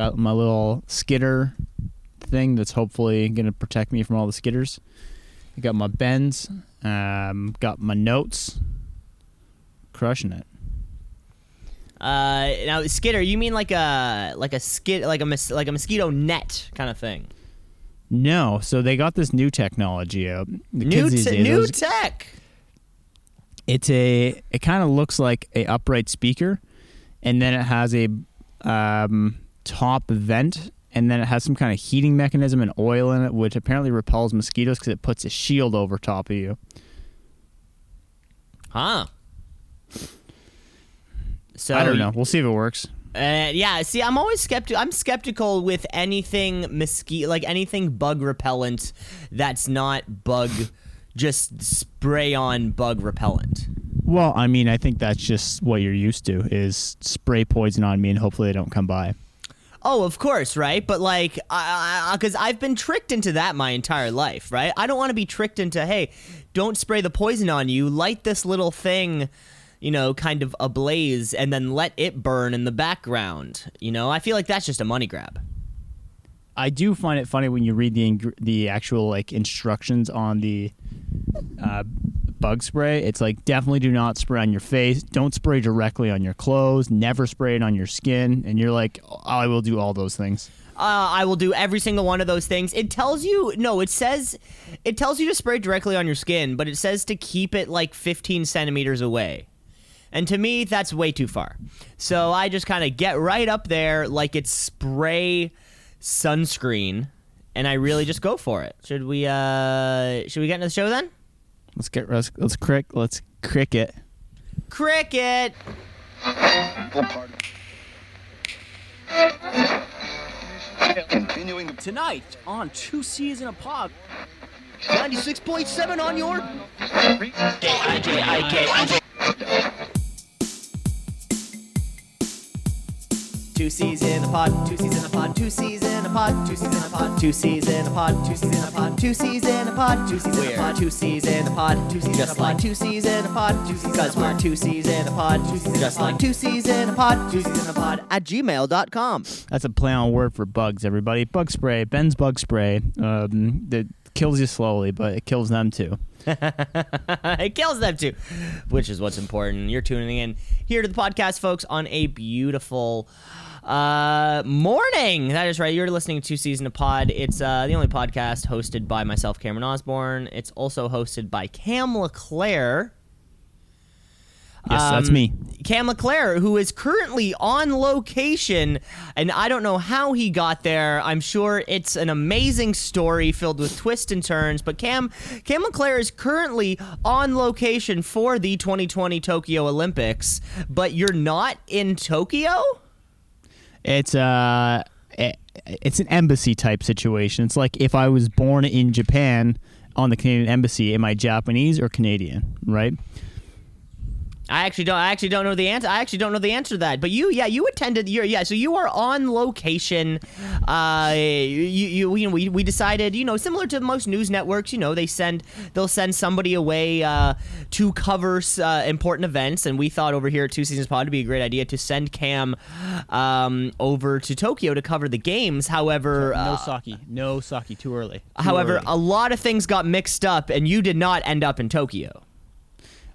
got my little skitter thing that's hopefully going to protect me from all the skitters. I got my bends, um, got my notes, crushing it. Uh, now skitter, you mean like a like a skid like a mos- like a mosquito net kind of thing? No, so they got this new technology out. The New kids te- days, new those- tech. it's a it kind of looks like a upright speaker, and then it has a um, top vent, and then it has some kind of heating mechanism and oil in it, which apparently repels mosquitoes because it puts a shield over top of you. Huh. So I don't know. We'll see if it works. Uh, yeah, see, I'm always skeptical. I'm skeptical with anything mosquito, like anything bug repellent that's not bug, just spray on bug repellent. Well, I mean, I think that's just what you're used to is spray poison on me, and hopefully they don't come by. Oh, of course, right? But like, because I've been tricked into that my entire life, right? I don't want to be tricked into, hey, don't spray the poison on you. Light this little thing, you know, kind of ablaze, and then let it burn in the background. You know, I feel like that's just a money grab. I do find it funny when you read the ing- the actual like instructions on the uh, bug spray. It's like definitely do not spray on your face. Don't spray directly on your clothes. Never spray it on your skin. And you're like, "Oh, I will do all those things. Uh, I will do every single one of those things. It tells you no. It says it tells you to spray directly on your skin, but it says to keep it like 15 centimeters away. And to me, that's way too far. So I just kind of get right up there, like it's spray sunscreen, and I really just go for it. Should we? uh Should we get into the show then? Let's get let's let's crick let's cricket. Cricket. Continuing Tonight on Two C's in a Pod. 96.7 on your. C's in a pod, two C's in a pod, two C's in a pod, two C's in a pod, two C's in a pod, two C's in a pod, two C's in a pod, two C's in a pod, two C's in a pod, two C's just like two C's in a pod, two C's because we're two C's in a pod, two C's just like two C's in a pod, two C's in a pod at gmail.com. That's a play on word for bugs. Everybody, bug spray. Ben's bug spray. Um, that kills you slowly, but it kills them too. it kills them too, which is what's important. You're tuning in here to the podcast, folks, on a beautiful uh, morning. That is right. You're listening to Season of Pod. It's uh, the only podcast hosted by myself, Cameron Osborne. It's also hosted by Cam LeClaire. Yes, that's Um, me. Cam LeClaire, who is currently on location, and I don't know how he got there. I'm sure it's an amazing story filled with twists and turns. But Cam, Cam LeClaire is currently on location for the 2020 Tokyo Olympics. But you're not in Tokyo. It's uh, it's an embassy type situation. It's like if I was born in Japan on the Canadian embassy, am I Japanese or Canadian? Right? I actually don't. I actually don't know the answer. I actually don't know the answer to that. But you, yeah, you attended. Your, yeah, so you are on location. Uh, you, you, you know, we, we decided, you know, similar to most news networks, you know, they send, they'll send somebody away uh, to cover uh, important events, and we thought over here at Two Seasons Pod would be a great idea to send Cam um, over to Tokyo to cover the games. However, no uh, sake. No sake. Too early. Too however, early. a lot of things got mixed up, and you did not end up in Tokyo.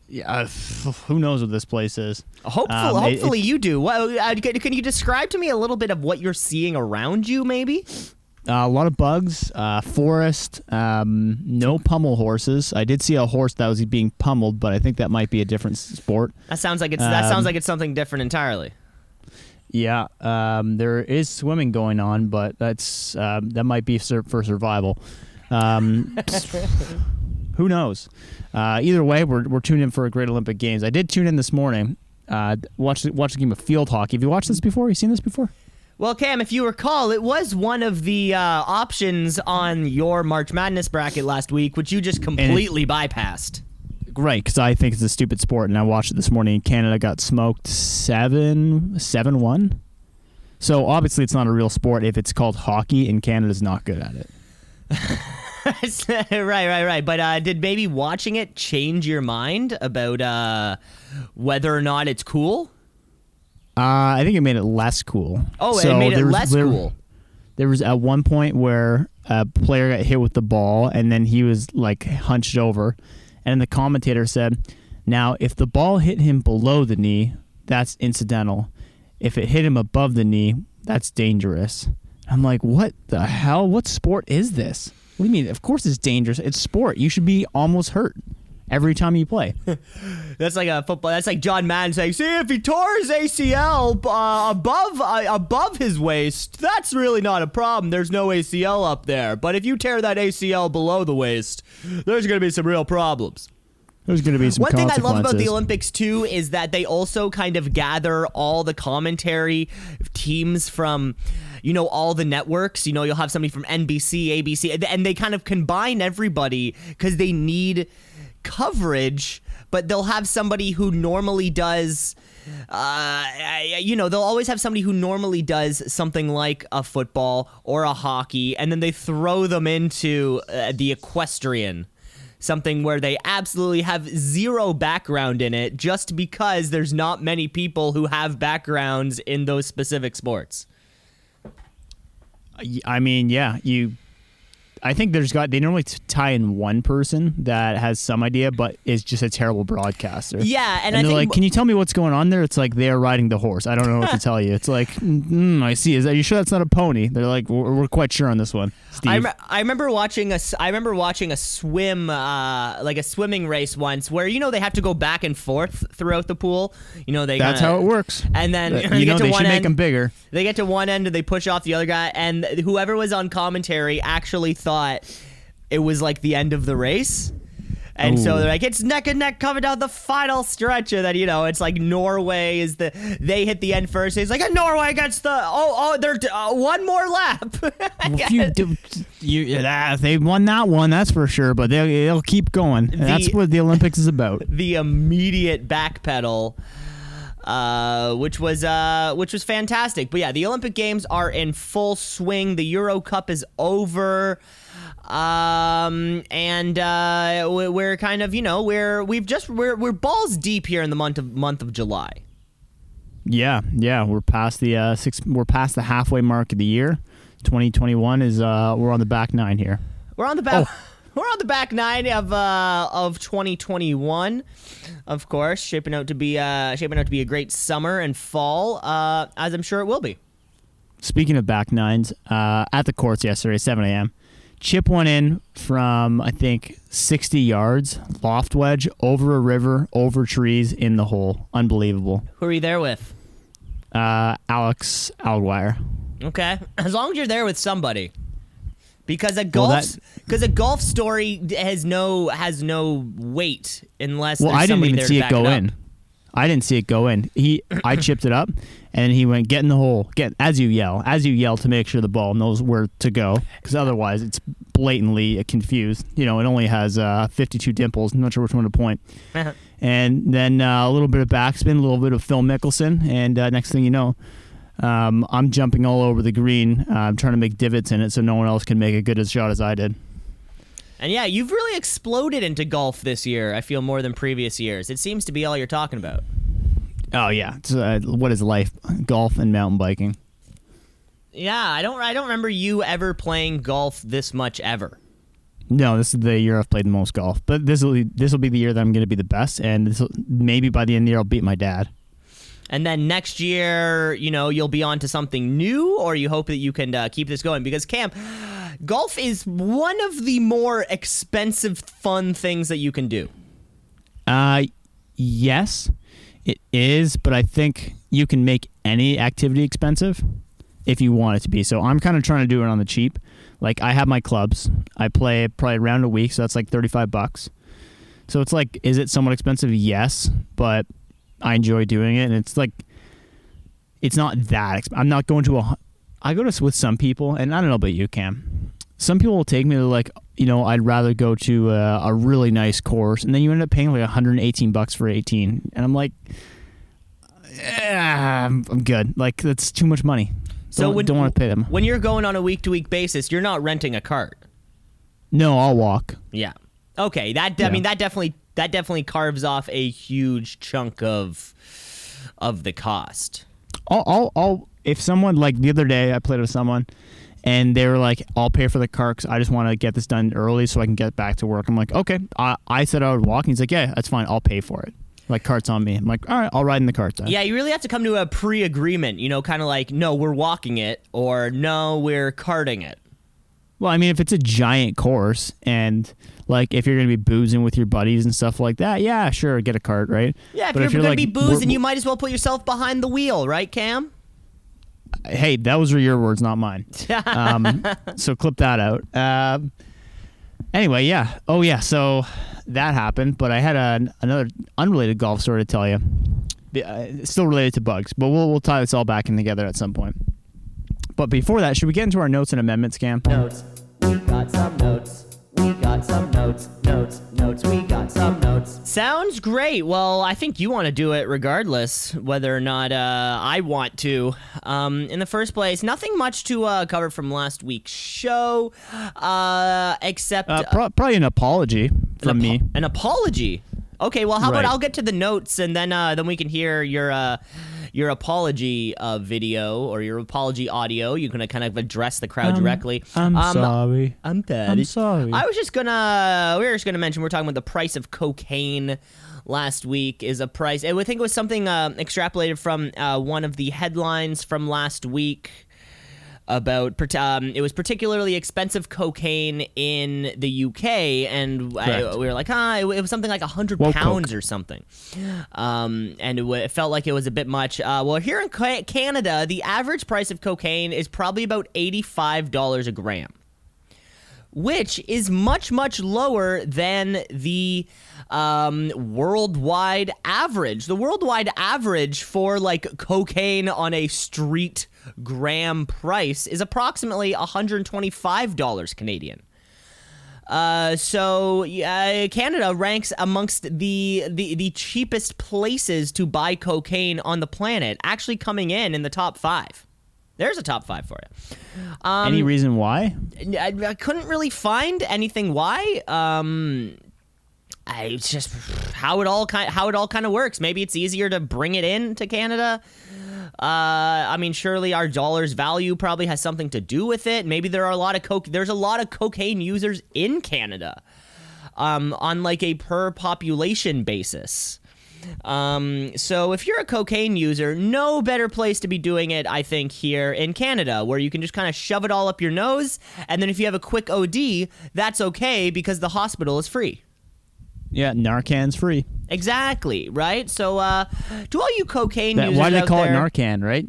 Yeah, uh, who knows what this place is? Hopefully, Um, it- hopefully you do. Well, uh, can, can you describe to me a little bit of what you're seeing around you, maybe? Uh, a lot of bugs, uh, forest, um, no pommel horses. I did see a horse that was being pummeled, but I think that might be a different sport. That sounds like it's that Um, sounds like it's something different entirely. Yeah, um, there is swimming going on, but that's um, that might be for survival. Who knows? Uh, either way, we're, we're tuned in for a great Olympic Games. I did tune in this morning. Uh, watch watch the game of field hockey. Have you watched this before? You seen this before? Well, Cam, if you recall, it was one of the uh, options on your March Madness bracket last week, which you just completely bypassed. Right, because I think it's a stupid sport, and I watched it this morning. Canada got smoked seven seven one. So obviously, it's not a real sport if it's called hockey, and Canada's not good at it. right, right, right. But uh, did maybe watching it change your mind about uh, whether or not it's cool? Uh, I think it made it less cool. Oh, So it made it was- less there- cool. There was at one point where a player got hit with the ball and then he was like hunched over, and the commentator said, "Now, if the ball hit him below the knee, that's incidental. If it hit him above the knee, that's dangerous." I'm like, "What the hell? What sport is this? What do you mean? Of course it's dangerous. It's sport. You should be almost hurt every time you play." That's like a football. That's like John Madden saying, "See, if he tore his ACL uh, above uh, above his waist, that's really not a problem. There's no ACL up there. But if you tear that ACL below the waist, there's going to be some real problems." There's going to be some One thing I love about the. Olympics too is that they also kind of gather all the commentary teams from you know all the networks. You know, you'll have somebody from NBC, ABC, and they kind of combine everybody because they need coverage, but they'll have somebody who normally does uh, you know, they'll always have somebody who normally does something like a football or a hockey, and then they throw them into uh, the equestrian. Something where they absolutely have zero background in it just because there's not many people who have backgrounds in those specific sports. I mean, yeah, you. I think there's got they normally tie in one person that has some idea, but is just a terrible broadcaster. Yeah, and and, I they're think like, "Can you tell me what's going on there?" It's like they are riding the horse. I don't know what to tell you. It's like, mm, I see. Is that you sure that's not a pony? They're like, we're, we're quite sure on this one, Steve. I, rem- I remember watching a I remember watching a swim uh, like a swimming race once where you know they have to go back and forth throughout the pool. You know they that's kinda- how it works. And then you get to they one should make them bigger. They get to one end and they push off the other guy, and whoever was on commentary actually thought it was like the end of the race. And so they're like, it's neck and neck coming down the final stretch. And then, you know, it's like Norway is the, they hit the end first. It's like, uh, Norway gets the, oh, oh, they're uh, one more lap. If you do, you, yeah, they won that one, that's for sure. But they'll, they'll keep going. And that's what the Olympics is about. the immediate backpedal, uh, which was uh, which was fantastic. But yeah, the Olympic Games are in full swing. The Euro Cup is over. Um and uh we- we're kind of you know we're we've just we're we're balls deep here in the month of month of July. Yeah, yeah, we're past the uh, six. We're past the halfway mark of the year. 2021 is uh, we're on the back nine here. We're on the back. We're on the back nine of uh, of 2021, of course, shaping out to be uh, shaping out to be a great summer and fall, uh, as I'm sure it will be. Speaking of back nines, uh, at the courts yesterday, 7 a.m. Chip one in from I think 60 yards, loft wedge over a river, over trees in the hole. Unbelievable. Who are you there with? Uh, Alex Alguire. Okay, as long as you're there with somebody, because a Well, golf because a golf story has no has no weight unless Well, there's I didn't somebody even see it go up. I didn't see it go in. He, I chipped it up, and he went get in the hole. Get as you yell, as you yell to make sure the ball knows where to go, because otherwise it's blatantly confused. You know, it only has uh, 52 dimples. I'm not sure which one to point. and then uh, a little bit of backspin, a little bit of Phil Mickelson, and uh, next thing you know, um, I'm jumping all over the green. Uh, I'm trying to make divots in it so no one else can make a good a shot as I did. And yeah, you've really exploded into golf this year. I feel more than previous years. It seems to be all you're talking about. Oh yeah, it's, uh, what is life? Golf and mountain biking. Yeah, I don't I don't remember you ever playing golf this much ever. No, this is the year I've played the most golf. But this will this will be the year that I'm going to be the best, and maybe by the end of the year I'll beat my dad. And then next year, you know, you'll be on to something new, or you hope that you can uh, keep this going. Because, Cam, golf is one of the more expensive, fun things that you can do. Uh, yes, it is, but I think you can make any activity expensive if you want it to be. So I'm kind of trying to do it on the cheap. Like I have my clubs. I play probably around a week, so that's like 35 bucks. So it's like, is it somewhat expensive? Yes, but I enjoy doing it, and it's like, it's not that. Exp- I'm not going to a. I go to with some people, and I don't know about you, Cam. Some people will take me to like, you know, I'd rather go to a, a really nice course, and then you end up paying like 118 bucks for 18, and I'm like, "Ah, I'm, I'm good. Like that's too much money. So don't, when, don't want to pay them. When you're going on a week to week basis, you're not renting a cart. No, I'll walk. Yeah. Okay. That I Yeah. mean that definitely that definitely carves off a huge chunk of of the cost. I'll, I'll, I'll if someone like the other day I played with someone and they were like, I'll pay for the car 'cause I just want to get this done early so I can get back to work. I'm like, okay. I, I said I would walk. And he's like, yeah, that's fine. I'll pay for it. Like, cart's on me. I'm like, all right, I'll ride in the cart then. Yeah, you really have to come to a pre-agreement. You know, kind of like, no, we're walking it, or no, we're carting it. Well, I mean, if it's a giant course and like if you're going to be boozing with your buddies and stuff like that, yeah, sure, get a cart, right? Yeah, if But you're, gonna be boozing, you might as well put yourself behind the wheel, right, Cam? Hey, those was your words, not mine. Um, so clip that out. Um, anyway, yeah. Oh, yeah. So that happened, but I had a, another unrelated golf story to tell you. Uh, it's still related to bugs, but we'll we'll tie this all back in together at some point. But before that, should we get into our notes and amendments, Cam? Notes, got some notes. We got some notes, notes, notes. We got some notes. Sounds great. Well, I think you want to do it regardless whether or not uh, I want to. Um, in the first place, nothing much to uh, cover from last week's show, uh, except Uh, pro- probably an apology from an, me. an apology. Okay, well, how Right. about I'll get to the notes and then uh, then we can hear your uh, your apology uh, video or your apology audio. You can kind of address the crowd Um, directly. I'm Um, sorry. I'm dead. I'm sorry. I was just gonna. We were just gonna mention we're talking about the price of cocaine. Last week is a price. I think it was something uh, extrapolated from uh, one of the headlines from last week about um, it was particularly expensive cocaine in the UK, and I, we were like, ah, it, it was something like a hundred pounds or something, um, and it, wa- it felt like it was a bit much. Uh, well, here in Canada, the average price of cocaine is probably about eighty-five dollars a gram which is much much lower than the um, worldwide average. The worldwide average for like cocaine on a street gram price is approximately $125 Canadian. Uh, so uh, Canada ranks amongst the, the the cheapest places to buy cocaine on the planet, actually coming in in the top five. There's a top five for you. Um, Any reason why? I, I couldn't really find anything why. Um, I it's just how it all kind how it all kind of works. Maybe it's easier to bring it in to Canada. Uh, I mean, surely our dollar's value probably has something to do with it. Maybe there are a lot of coke. There's a lot of cocaine users in Canada, um, on like a per population basis. Um, so if you're a cocaine user, no better place to be doing it, I think, here in Canada, where you can just kind of shove it all up your nose, and then if you have a quick OD, that's okay because the hospital is free. Yeah, Narcan's free. Exactly, right? So, uh, to all you cocaine That, users why do they call there, it Narcan, right?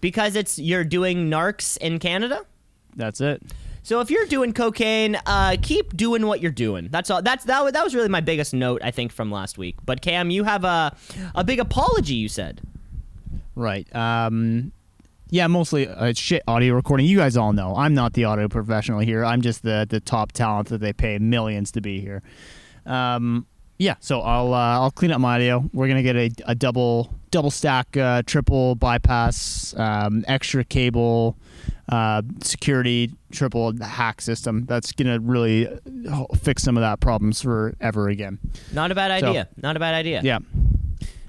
Because it's you're doing narcs in Canada. That's it. So if you're doing cocaine, uh, keep doing what you're doing. That's all. That's that. That was really my biggest note, I think, from last week. But Cam, you have a a big apology. You said. Right. Um, yeah, mostly uh, shit audio recording. You guys all know I'm not the audio professional here. I'm just the the top talent that they pay millions to be here. Um, yeah, so I'll uh, I'll clean up my audio. We're gonna get a, a double double stack, uh, triple bypass, um, extra cable, uh, security, triple hack system. That's gonna really uh, fix some of that problems forever again. Not a bad So- idea. Not a bad idea. Yeah.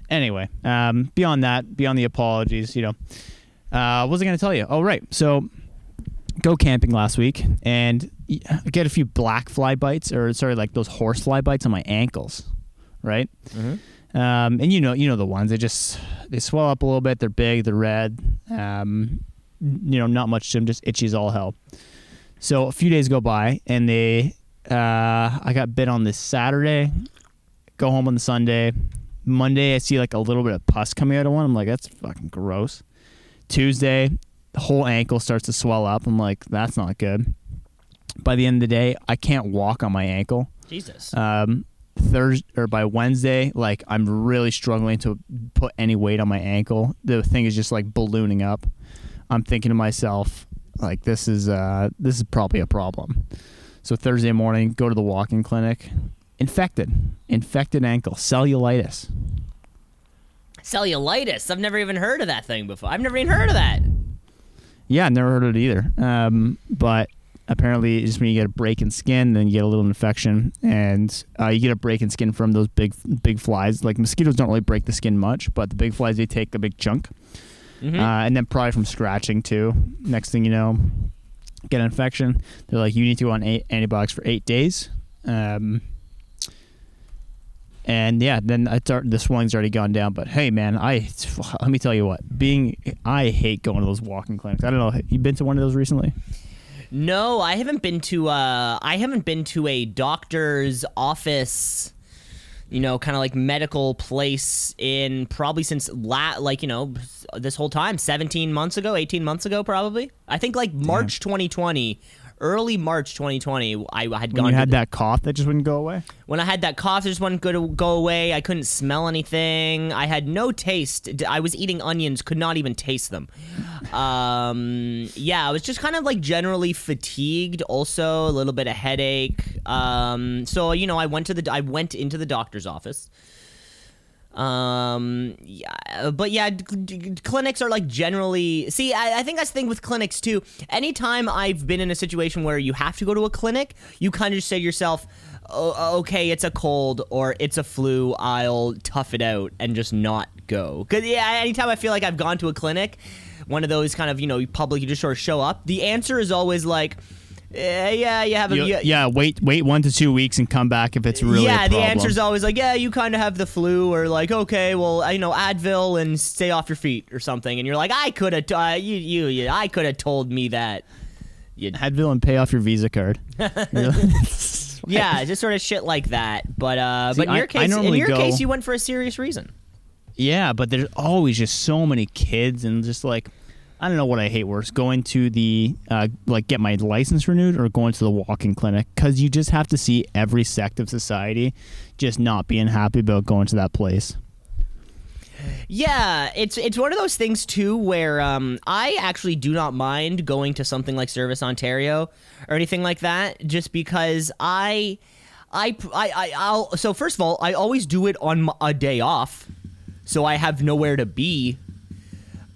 Anyway, um, beyond that, beyond the apologies, you know, uh, what was I going to tell you? Oh, right. So, go camping last week and get a few black fly bites, or sorry, like those horse fly bites on my ankles, right? Um, and you know, you know the ones. They just they swell up a little bit. They're big. They're red. Um, you know, not much to him, Just itchy as all hell. So a few days go by, and they, uh, I got bit on this Saturday. Go home on the Sunday. Monday, I see like a little bit of pus coming out of one. I'm like, that's fucking gross. Tuesday, the whole ankle starts to swell up. I'm like, that's not good. By the end of the day, I can't walk on my ankle. Jesus. Um, Thursday or by Wednesday, like I'm really struggling to put any weight on my ankle. The thing is just like ballooning up. I'm thinking to myself, like this is uh this is probably a problem. So Thursday morning, go to the walking clinic. Infected, infected ankle, cellulitis. Cellulitis. I've never even heard of that thing before. I've never even heard of that. Yeah, never heard of it either. Um, but apparently, it's just when you get a break in skin, then you get a little infection, and uh, you get a break in skin from those big, big flies. Like mosquitoes don't really break the skin much, but the big flies they take a big chunk. Uh, and then probably from scratching too. Next thing you know, get an infection. They're like, you need to go on eight antibiotics for eight days. Um, and yeah, then I start, the swelling's already gone down. But hey, man, I let me tell you what, being I hate going to those walking clinics. I don't know. You been to one of those recently? No, I haven't been to uh I haven't been to a doctor's office you know, kind of like medical place in probably since la- like, you know, this whole time, 17 months ago, 18 months ago probably. I think like March 2020 early March 2020, I had When gone. you had the- that cough that just wouldn't go away. when I had that cough, it just wouldn't go, go away. I couldn't smell anything. I had no taste. I was eating onions, could not even taste them. Um, yeah, I was just kind of like generally fatigued. Also, a little bit of headache. Um, so you know, I went to the I went into the doctor's office. Um, yeah, but yeah, d- d- clinics are like generally. See, I, I think that's the thing with clinics too. Anytime I've been in a situation where you have to go to a clinic, you kind of just say to yourself, oh, okay, it's a cold or it's a flu. I'll tough it out and just not go. Cause yeah, anytime I feel like I've gone to a clinic, one of those kind of you know public, you just sort of show up. The answer is always like, eh, yeah, you have a You- you- yeah, wait, wait one to two weeks and come back if it's really yeah, the problem. answer's always like, yeah, you kind of have the flu, or like, okay, well, you know, Advil and stay off your feet or something, and you're like, I could have, uh, you, you, you, I could have told me that. You, Advil and pay off your Visa card. Yeah, just sort of shit like that. But uh, See, but in your I- I case, in your go- case, you went for a serious reason. Yeah, but there's always just so many kids and just like I don't know what I hate worse, going to the uh, like get my license renewed or going to the walking clinic because you just have to see every sect of society just not being happy about going to that place. Yeah, it's it's one of those things too where um, I actually do not mind going to something like Service Ontario or anything like that, just because I, I, I, I I'll. So first of all, I always do it on a day off, so I have nowhere to be.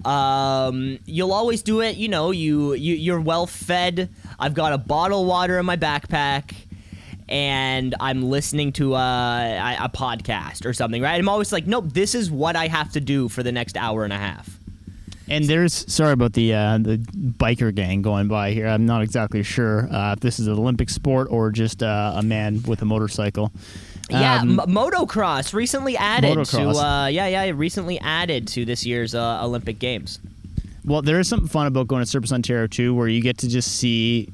Um, you'll always do it. You know, you you you're well fed. I've got a bottle of water in my backpack. And I'm listening to a, a podcast or something, right? I'm always like, nope, this is what I have to do for the next hour and a half. And there's sorry about the uh, the biker gang going by here. I'm not exactly sure uh, if this is an Olympic sport or just uh, a man with a motorcycle. Yeah, Um, motocross recently added Motocross. to uh, yeah yeah recently added to this year's uh, Olympic Games. Well, there is something fun about going to Service Ontario too, where you get to just see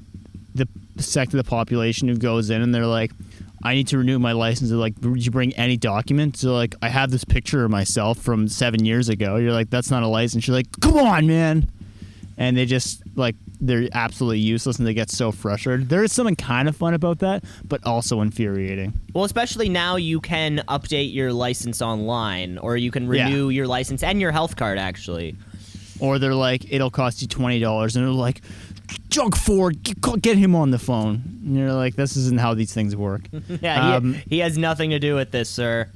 the sect of the population who goes in and they're like, "I need to renew my license." They're like, "Did you bring any documents?" They're like, "I have this picture of myself from seven years ago." You're like, "That's not a license." You're like, "Come on, man!" And they just like they're absolutely useless and they get so frustrated. There is something kind of fun about that, but also infuriating. Well, especially now you can update your license online, or you can Yeah. renew your license and your health card actually. Or they're like, "It'll cost you twenty dollars," and they're like. Doug Ford, get, get him on the phone. And you're like, this isn't how these things work. Yeah, Um, he, he has nothing to do with this, sir.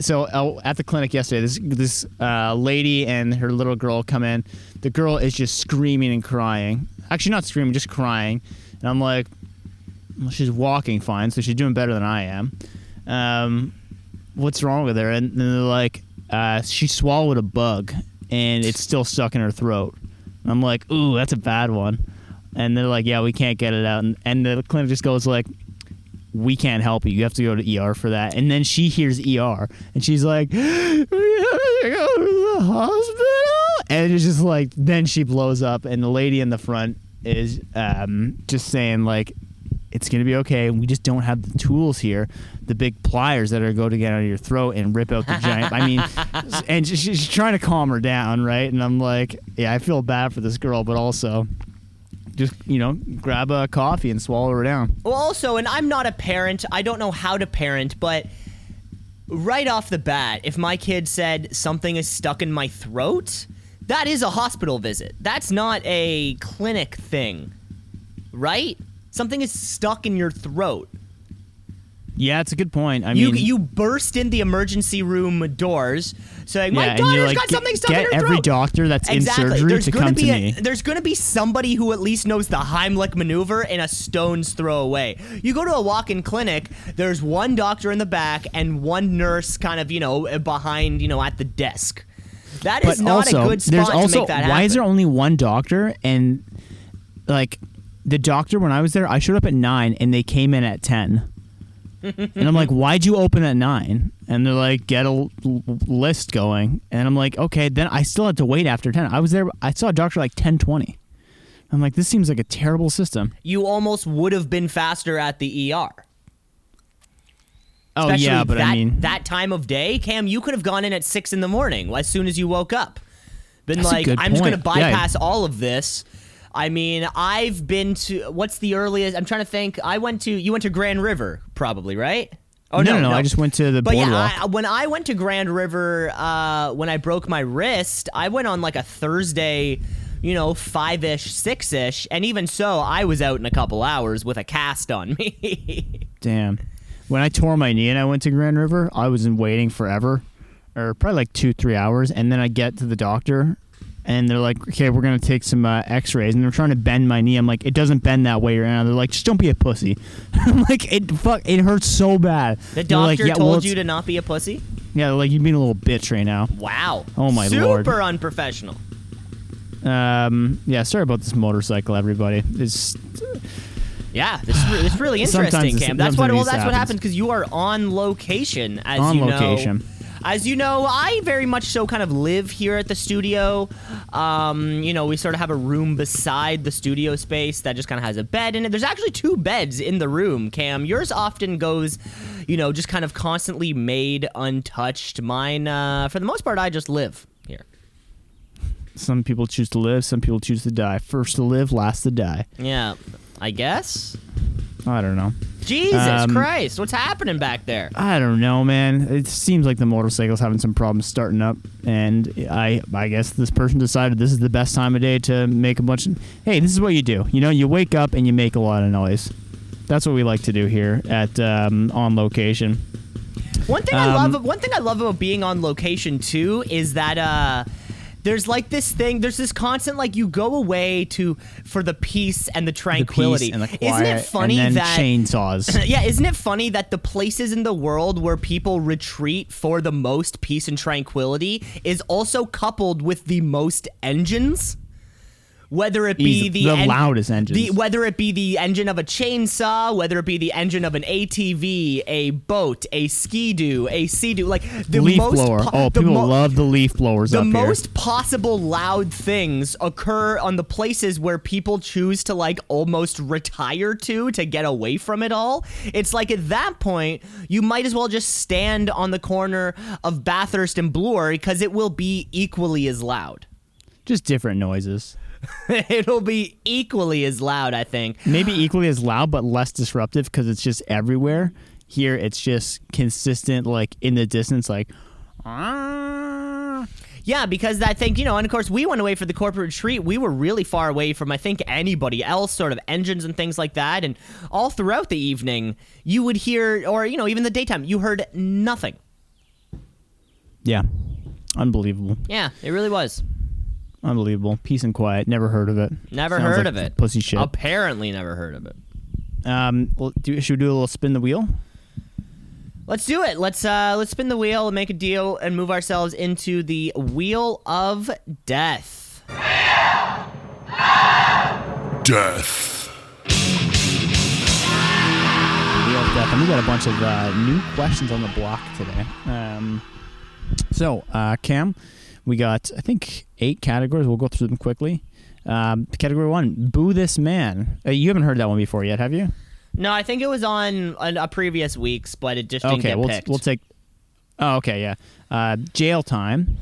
So uh, at the clinic yesterday, this this uh, lady and her little girl come in. The girl is just screaming and crying. Actually, not screaming, just crying. And I'm like, well, she's walking fine, so she's doing better than I am. Um, what's wrong with her? And then they're like, uh, she swallowed a bug, and it's still stuck in her throat. And I'm like, ooh, that's a bad one. And they're like, yeah, we can't get it out. And, and the clinic just goes like, we can't help you. You have to go to ER for that. And then she hears ER and she's like, we have to go to the hospital. And it's just like, then she blows up. And the lady in the front is um, just saying, like, it's going to be okay. We just don't have the tools here, the big pliers that are going to get out of your throat and rip out the giant. I mean, and she's trying to calm her down, right? And I'm like, yeah, I feel bad for this girl, but also just, you know, grab a coffee and swallow her down. Well, also, and I'm not a parent. I don't know how to parent, but right off the bat, if my kid said something is stuck in my throat, that is a hospital visit. That's not a clinic thing, right? Something is stuck in your throat. Yeah, it's a good point. I you mean, you burst in the emergency room doors saying, "My Yeah, daughter's you're like, got "Get- something stuck in her Get every doctor that's in surgery there's to come be to a, me. There's going to be somebody who at least knows the Heimlich maneuver in a stone's throw away. You go to a walk-in clinic, there's one doctor in the back and one nurse kind of, you know, uh, behind, you know, at the desk. That but is not also, a good spot there's to also make that happen. why is there only one doctor and like the doctor when I was there, I showed up at nine and they came in at ten. And I'm like, why'd you open at nine? And they're like, get a l- list going. And I'm like, okay. Then I still had to wait after ten. I was there. I saw a doctor like ten twenty. I'm like, this seems like a terrible system. You almost would have been faster at the ER. Oh Especially yeah, but that, I mean, that time of day, Cam, you could have gone in at six in the morning as soon as you woke up. Been like, I'm just gonna point. Yeah. bypass all of this. I mean, I've been to what's the earliest? I'm trying to think. I went to you went to Grand River, probably, right? Oh no, no, no, I just went to the But boardwalk. yeah, I, when I went to Grand River, uh, when I broke my wrist, I went on like a Thursday, you know, five ish, six ish, and even so, I was out in a couple hours with a cast on me. Damn. When I tore my knee and I went to Grand River, I was in waiting forever, or probably like two, three hours. And then I get to the doctor, and they're like, "Okay, we're gonna take some uh, X-rays." And they're trying to bend my knee. I'm like, "It doesn't bend that way right now." They're like, "Just don't be a pussy." I'm like, "It fuck, it hurts so bad." the They're like, doctor "Yeah, told well, you to not be a pussy. Yeah, like you're being a little bitch right now. Wow. Oh, my Super lord. Super unprofessional. Um, yeah, sorry about this motorcycle, everybody. It's Yeah, this is, re- this is really interesting, Cam. That's what well, that's what happens. happens because you are on location, as On you know. location. As you know, I very much so kind of live here at the studio. Um, you know, we sort of have a room beside the studio space that just kind of has a bed in it. There's actually two beds in the room, Cam. Yours often goes, you know, just kind of constantly made untouched. Mine, uh, for the most part, I just live here. some people choose to live, some people choose to die. First to live, last to die. Yeah, I guess. I don't know. Jesus Um, Christ, what's happening back there? I don't know, man. It seems like the motorcycle's having some problems starting up, and I, I guess this person decided this is the best time of day to make a bunch. Of, hey, this is what you do. You know, you wake up and you make a lot of noise. That's what we like to do here at um, on location. One thing I Um, love, one thing I love about being on location too, is that uh, there's like this thing. There's this constant like you go away to for the peace and the tranquility. The peace and the quiet, isn't it funny that chainsaws? yeah, isn't it funny that the places in the world where people retreat for the most peace and tranquility is also coupled with the most engines? Whether it be the, the en- loudest engine, the- whether it be the engine of a chainsaw, whether it be the engine of an ATV, a boat, a ski-doo, a sea-doo, like the leaf most blower. po- oh, the people mo- love the leaf blowers the most possible loud things occur on the places where people choose to like almost retire to to get away from it all. It's like at that point, you might as well just stand on the corner of Bathurst and Bloor because it will be equally as loud. Just different noises. It'll be equally as loud, I think. Maybe equally as loud, but less disruptive because it's just everywhere. Here, it's just consistent, like in the distance, like. "Ah." Yeah, because I think, you know, and of course we went away for the corporate retreat. We were really far away from, I think, anybody else, sort of engines and things like that. And all throughout the evening, you would hear, or, you know, even the daytime, you heard nothing. Yeah, unbelievable, Yeah, it really was. Unbelievable. Peace and quiet. Never heard of it. Never Sounds heard like of it. Pussy shit. Apparently never heard of it. Um, well, do, should we do a little spin the wheel? Let's do it. Let's uh let's spin the wheel and make a deal and move ourselves into the wheel of death. Death. Wheel of death. And we got a bunch of uh, new questions on the block today. Um, so, uh, Cam, we got I think eight categories. We'll go through them quickly. Um, category one: Boo this man. Uh, you haven't heard that one before yet, have you? No, I think it was on a, a previous weeks, but it just didn't okay, get we'll picked. we'll take. Oh, okay, yeah. Uh, jail time,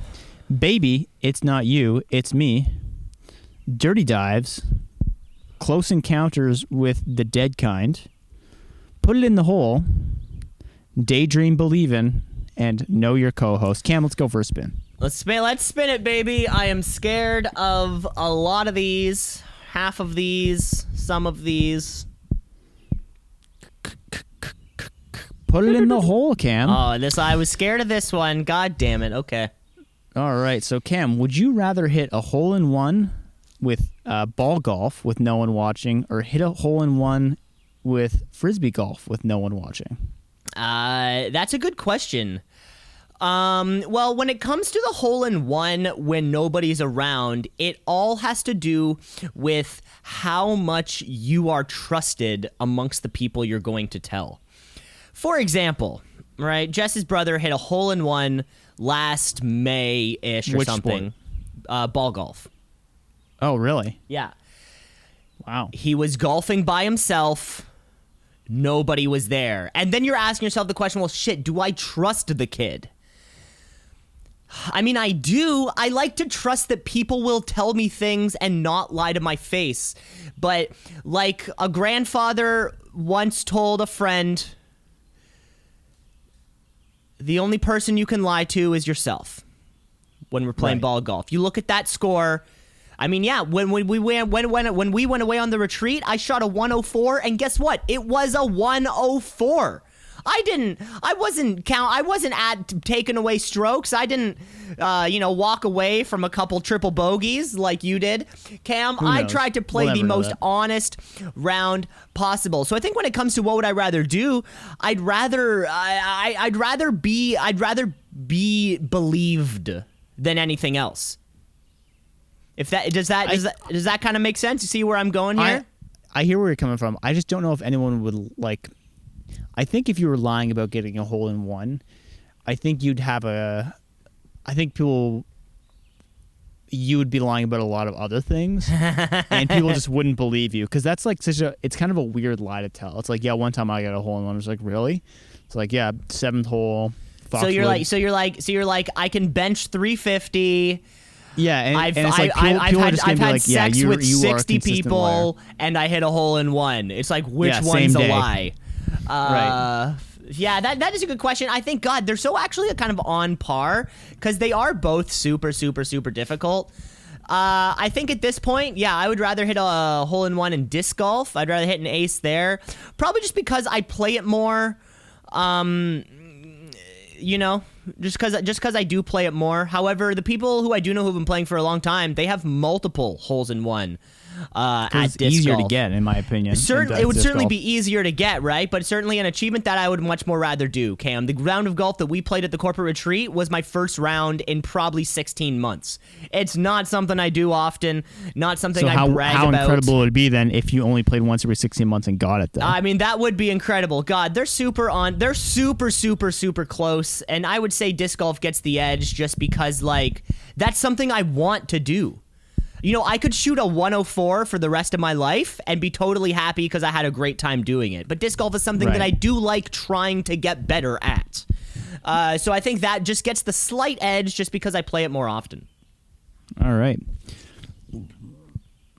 baby. It's not you, it's me. Dirty dives, close encounters with the dead kind. Put it in the hole. Daydream, believin', and know your co-host. Cam, let's go for a spin. Let's spin. Let's spin it, baby. I am scared of a lot of these, half of these, some of these. Put it in the hole, Cam. Oh, this I was scared of this one. God damn it. Okay. All right, so Cam, would you rather hit a hole in one with uh, ball golf with no one watching, or hit a hole in one with frisbee golf with no one watching? Uh, that's a good question. Um, well, when it comes to the hole in one when nobody's around, it all has to do with how much you are trusted amongst the people you're going to tell. For example, right, Jess's brother hit a hole in one last May ish or Which something. Uh, ball golf. Oh, really? Yeah. Wow. He was golfing by himself. Nobody was there. And then you're asking yourself the question well, shit, do I trust the kid? I mean, I do. I like to trust that people will tell me things and not lie to my face. But like a grandfather once told a friend, the only person you can lie to is yourself when we're playing Right. ball golf. You look at that score. I mean, yeah, when, when we went when, when when we went away on the retreat, I shot a 104 and guess what? It was a 104. I didn't I wasn't count I wasn't at taking away strokes. I didn't uh, you know, walk away from a couple triple bogeys like you did. Cam, I tried to play We'll the most honest round possible. So I think when it comes to what would I rather do, I'd rather I, I I'd rather be I'd rather be believed than anything else. If that does that does that does that kind of make sense? You see where I'm going here? I, I hear where you're coming from. I just don't know if anyone would like. I think if you were lying about getting a hole in one, I think you'd have a. I think people. You would be lying about a lot of other things, and people just wouldn't believe you because that's like such a. It's kind of a weird lie to tell. It's like, yeah, one time I got a hole in one. I was like, really? It's like, yeah, seventh hole. so you're like so you're like so you're like I can bench 350. yeah, and, I've and it's like people, I've people had I've had like, yeah, sex you're, with you 60 consistent liar. people and I hit a hole in one. It's like which Yeah, one's a day. lie? Uh, Yeah, that, that is a good question. I think God, they're so actually kind of on par because they are both super, super, super difficult. Uh, I think at this point, yeah, I would rather hit a hole in one in disc golf. I'd rather hit an ace there, probably just because I play it more. Um, you know, just because just because I do play it more. However, the people who I do know who've been playing for a long time, they have multiple holes in one. Uh, at It's disc easier golf. to get, in my opinion. Certain, than it would certainly golf. be easier to get, right? But certainly an achievement that I would much more rather do. Cam, the round of golf that we played at the corporate retreat was my first round in probably 16 months. It's not something I do often, not something So I how, brag how about. incredible would it be then if you only played once every 16 months and got it though? I mean, that would be incredible. God, they're super on. They're super, super, super close. And I would say disc golf gets the edge just because, like, that's something I want to do. You know, I could shoot a 104 for the rest of my life and be totally happy because I had a great time doing it. But disc golf is something that I do like trying to get better at. Uh, so I think that just gets the slight edge just because I play it more often. All right.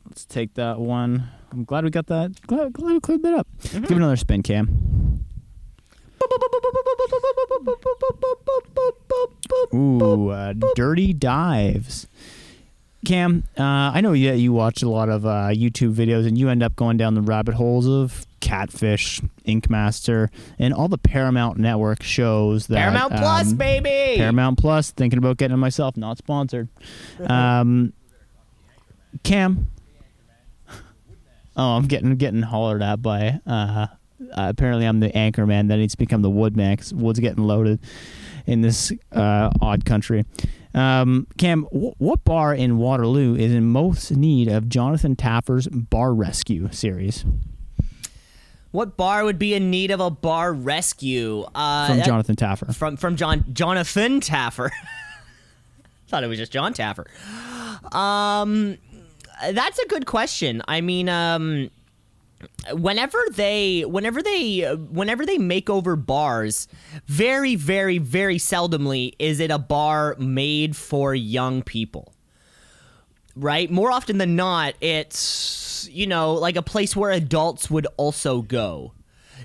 Let's take that one. I'm glad we got that. Glad, glad we cleared that up. Mm-hmm. Give it another spin, Cam. Ooh, uh, dirty dives. Cam, uh, I know you, you watch a lot of uh, YouTube videos and you end up going down the rabbit holes of Catfish, Ink Master, and all the Paramount Network shows that Paramount Plus, um, baby. Paramount Plus. Thinking about getting it myself. Not sponsored. Um, Cam. Oh, I'm getting getting hollered at by. Uh, uh, apparently, I'm the anchor man that needs to become the woodman. wood's getting loaded in this uh, odd country. Um, Cam, wh- what bar in Waterloo is in most need of Jonathan Taffer's Bar Rescue series What bar would be in need of a bar rescue? Uh, from that- Jonathan Taffer? from from John Jonathan Taffer. Thought it was just John Taffer. Um, that's a good question. I mean, um, whenever they, whenever they, whenever they make over bars, very, very, very seldomly is it a bar made for young people right? More often than not, it's, you know, like a place where adults would also go.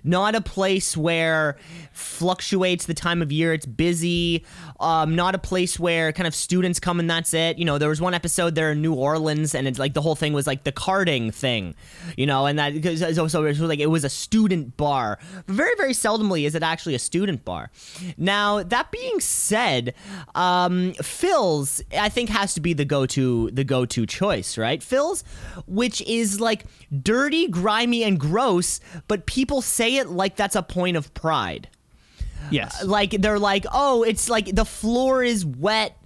Not a place where fluctuates the time of year it's busy. Um, not a place where kind of students come and that's it. You know, there was one episode there in New Orleans, and it's like the whole thing was like the carding thing, you know, and that because so, so it was like it was a student bar. Very very seldomly is it actually a student bar. Now that being said, um, Phil's I think has to be the go to the go to choice, right? Phil's, which is like dirty, grimy, and gross, but people say it like that's a point of pride. Yes. Like they're like, oh, it's like the floor is wet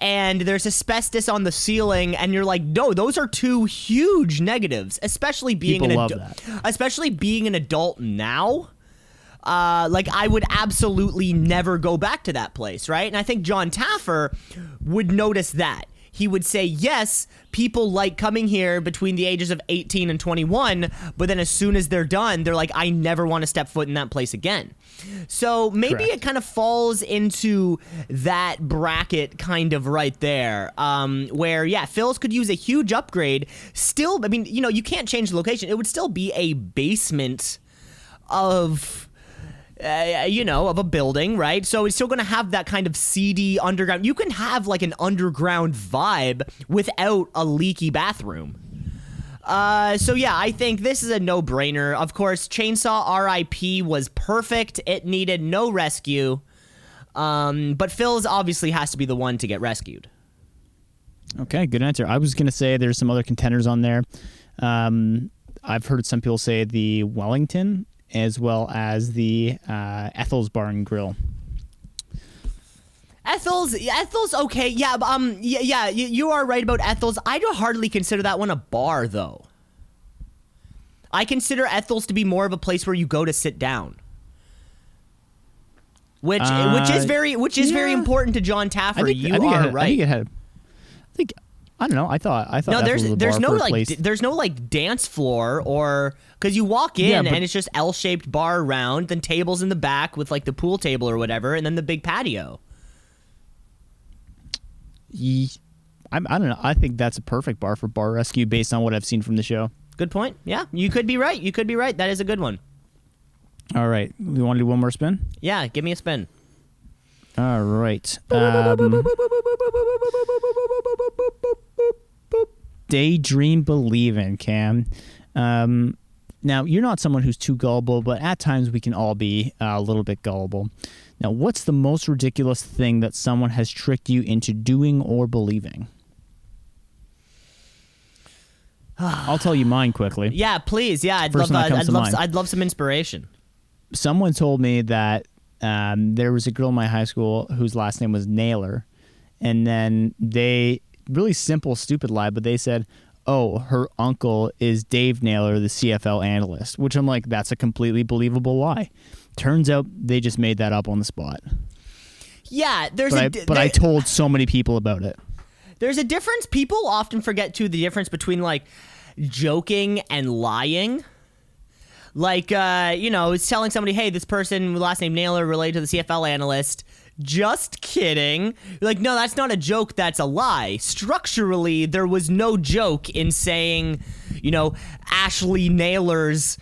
and there's asbestos on the ceiling, and you're like, no, those are two huge negatives, especially being People an adult, especially being an adult now. Uh, like I would absolutely never go back to that place, right? And I think John Taffer would notice that. He would say, yes, people like coming here between the ages of 18 and 21, but then as soon as they're done, they're like, I never want to step foot in that place again. So maybe Correct. it kind of falls into that bracket kind of right there, um, where, yeah, Phil's could use a huge upgrade. Still, I mean, you know, you can't change the location. It would still be a basement of uh, you know, of a building, right? So it's still going to have that kind of seedy underground. You can have like an underground vibe without a leaky bathroom. Uh, so yeah, I think this is a no-brainer. Of course, Chainsaw R.I.P. was perfect. It needed no rescue. Um, but Phil's obviously has to be the one to get rescued. Okay, good answer. I was gonna say there's some other contenders on there. Um, I've heard some people say the Wellington as well as the uh, Ethel's Bar and Grill. Ethel's Ethel's okay. Yeah, um yeah, yeah, you, you are right about Ethel's. I do hardly consider that one a bar though. I consider Ethel's to be more of a place where you go to sit down. Which which is Uh, very which is very important to Jon Taffer. I think, you I think it are had, right. I think it had. I think I don't know. I thought I thought no, there's there's no like d- there's no like dance floor or because you walk in Yeah, but- and it's just L-shaped bar around, then tables in the back with like the pool table or whatever, and then the big patio. Ye- I'm, I don't know. I think that's a perfect bar for bar rescue based on what I've seen from the show. Good point. Yeah, you could be right. You could be right. That is a good one. All right, we want to do one more spin. Yeah, give me a spin. All right. Um, daydream believing, Cam. Um, now, you're not someone who's too gullible, but at times we can all be uh, a little bit gullible. Now, what's the most ridiculous thing that someone has tricked you into doing or believing? I'll tell you mine quickly. Yeah, please. Yeah, I'd First love. that I'd love. I'd love some inspiration. someone told me that um, there was a girl in my high school whose last name was Naylor, and then they really simple, stupid lie, but they said, "Oh, her uncle is Dave Naylor, the CFL analyst," which I'm like, that's a completely believable lie. Turns out they just made that up on the spot. Yeah, there's But a I, but I told so many people about it. there's a difference. People often forget too the difference between like joking and lying. Like, uh, you know, it's telling somebody, hey, this person, with last name Naylor, related to the CFL analyst. Just kidding. Like, no, that's not a joke, that's a lie. Structurally, there was no joke in saying, you know, Ashley Naylor's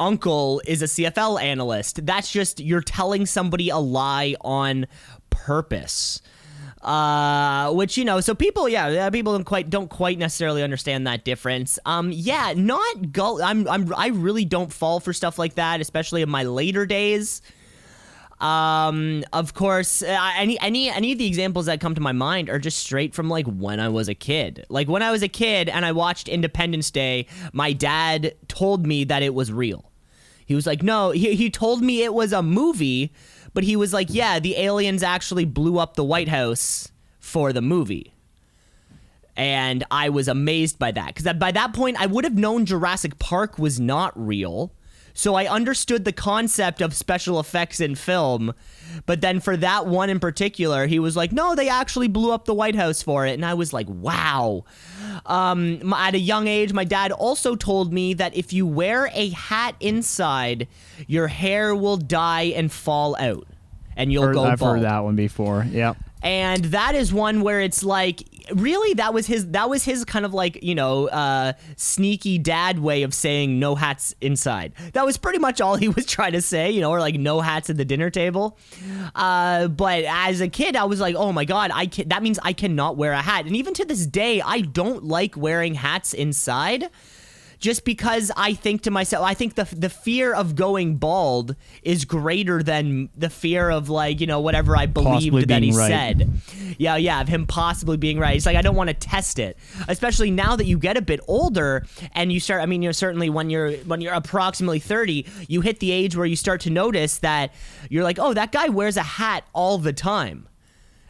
uncle is a CFL analyst. That's just, you're telling somebody a lie on purpose uh which you know so people yeah people don't quite don't quite necessarily understand that difference um yeah not go i'm i'm i really don't fall for stuff like that especially in my later days um of course uh, any any any of the examples that come to my mind are just straight from like when i was a kid like when i was a kid and i watched independence day my dad told me that it was real he was like, no, he, he told me it was a movie, but he was like, yeah, the aliens actually blew up the White House for the movie. And I was amazed by that because by that point, I would have known Jurassic Park was not real. So I understood the concept of special effects in film. But then for that one in particular, he was like, no, they actually blew up the White House for it. And I was like, wow. Um, at a young age, my dad also told me that if you wear a hat inside, your hair will die and fall out, and you'll Heard- go I've bald heard that one before. Yep. and that is one where it's like really that was his that was his kind of like you know uh sneaky dad way of saying no hats inside. That was pretty much all he was trying to say you know or like no hats at the dinner table. Uh but as a kid i was like oh my god i can that means i cannot wear a hat. And even to this day i don't like wearing hats inside just because I think to myself, I think the the fear of going bald is greater than the fear of like you know whatever I believed that he right. said. Yeah, yeah, of him possibly being right. It's like I don't want to test it, especially now that you get a bit older and you start. I mean, you're certainly when you're when you're approximately thirty, you hit the age where you start to notice that you're like, oh, that guy wears a hat all the time.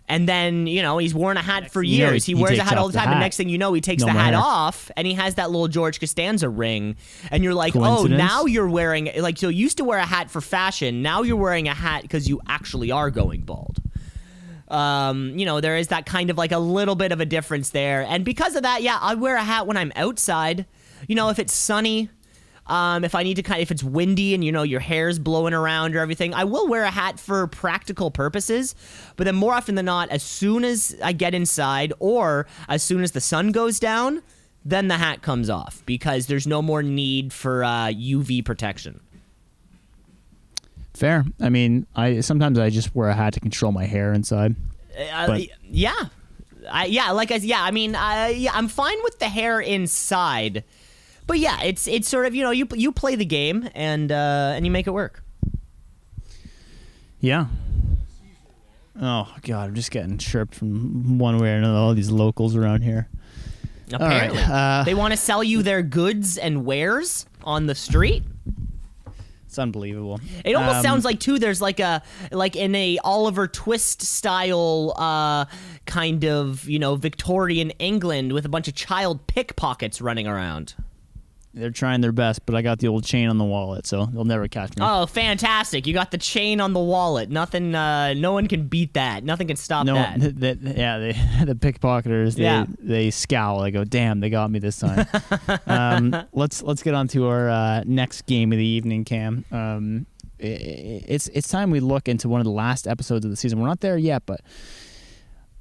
And then, you know, he's worn a hat for years. he- he, wears a hat all the the time. And next thing you know, he takes No the more hat off and he has that little George Costanza ring. And you're like, oh, now you're wearing, like, so you used to wear a hat for fashion. Now you're wearing a hat because you actually are going bald. Um, you know, there is that kind of like a little bit of a difference there. And because of that, yeah, I wear a hat when I'm outside. You know, if it's sunny, um, if I need to kind of, if it's windy and you know your hair's blowing around or everything, I will wear a hat for practical purposes. But then more often than not, as soon as I get inside or as soon as the sun goes down, then the hat comes off because there's no more need for uh, UV protection. Fair. I mean, I sometimes I just wear a hat to control my hair inside. Uh, yeah, I, yeah, like I yeah, I mean, uh, yeah, I'm fine with the hair inside, but yeah, it's it's sort of you know you you play the game and uh, and you make it work. Yeah. Oh God, I'm just getting chirped from one way or another. All these locals around here. right, Apparently, uh, they want to sell you their goods and wares on the street. It's unbelievable. It almost Um, sounds like too. There's like a like in a Oliver Twist style uh, kind of you know Victorian England with a bunch of child pickpockets running around. They're trying their best, but I got the old chain on the wallet, so they'll never catch me. Oh, fantastic! You got the chain on the wallet. Nothing. Uh, no one can beat that. Nothing can stop no, that. th- th- yeah, they, the pickpocketers, they, Yeah. they scowl. They go, "Damn, they got me this time." um, let's let's get on to our uh, next game of the evening, Cam. Um, i- i- it's it's time we look into one of the last episodes of the season. We're not there yet, but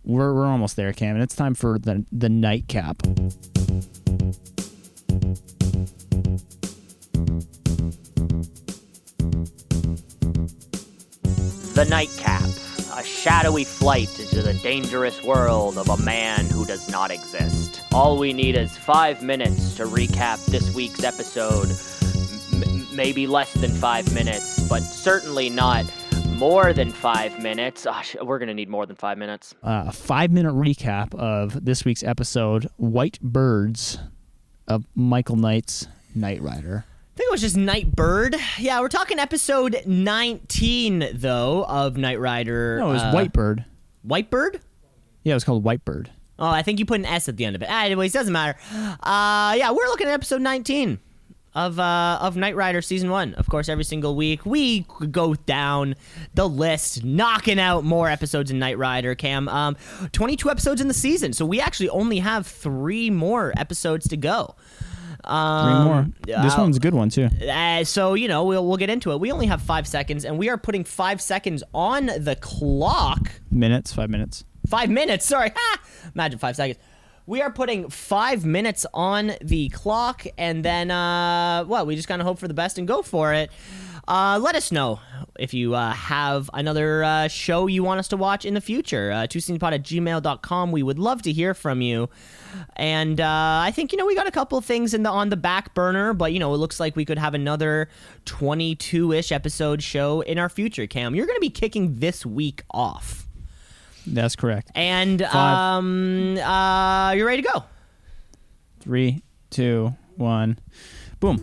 we're we're almost there, Cam. And it's time for the the nightcap. The Nightcap, a shadowy flight into the dangerous world of a man who does not exist. All we need is five minutes to recap this week's episode. M- maybe less than five minutes, but certainly not more than five minutes. Ah, sh- we're gonna need more than five minutes. Uh, a five minute recap of this week's episode, "White Birds," of Michael Knight's Knight Rider. I think it was just Nightbird. Yeah, we're talking episode 19 though of Knight Rider. No, it was uh, White Bird. Whitebird. Yeah, it was called White Bird. Oh, I think you put an S at the end of it. Anyways, doesn't matter. Uh, yeah, we're looking at episode 19 of uh, of Knight Rider season one. Of course, every single week we go down the list, knocking out more episodes in Knight Rider. Cam, um, 22 episodes in the season, so we actually only have three more episodes to go. Three Um, more. This uh, one's a good one too. Uh, so you know we'll we'll get into it. We only have five seconds, and we are putting five seconds on the clock. Minutes, five minutes. Five minutes. Sorry. Imagine five seconds. We are putting five minutes on the clock, and then uh, what? We just kind of hope for the best and go for it. Uh, let us know if you uh, have another uh, show you want us to watch in the future. Uh, two at gmail.com. We would love to hear from you. And uh, I think you know we got a couple of things in the on the back burner, but you know it looks like we could have another 22-ish episode show in our future. Cam, you're going to be kicking this week off. That's correct. And Five. um, uh, you're ready to go. Three, two, one. Boom.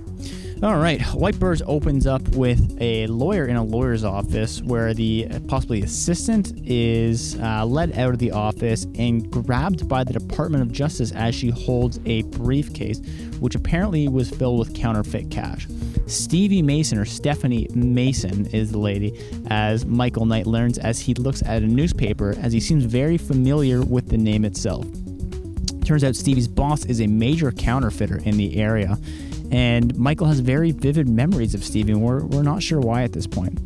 All right. White Birds opens up with a lawyer in a lawyer's office where the possibly assistant is uh, led out of the office and grabbed by the Department of Justice as she holds a briefcase, which apparently was filled with counterfeit cash. Stevie Mason, or Stephanie Mason, is the lady, as Michael Knight learns as he looks at a newspaper, as he seems very familiar with the name itself. Turns out Stevie's boss is a major counterfeiter in the area, and Michael has very vivid memories of Stevie, we're, we're not sure why at this point.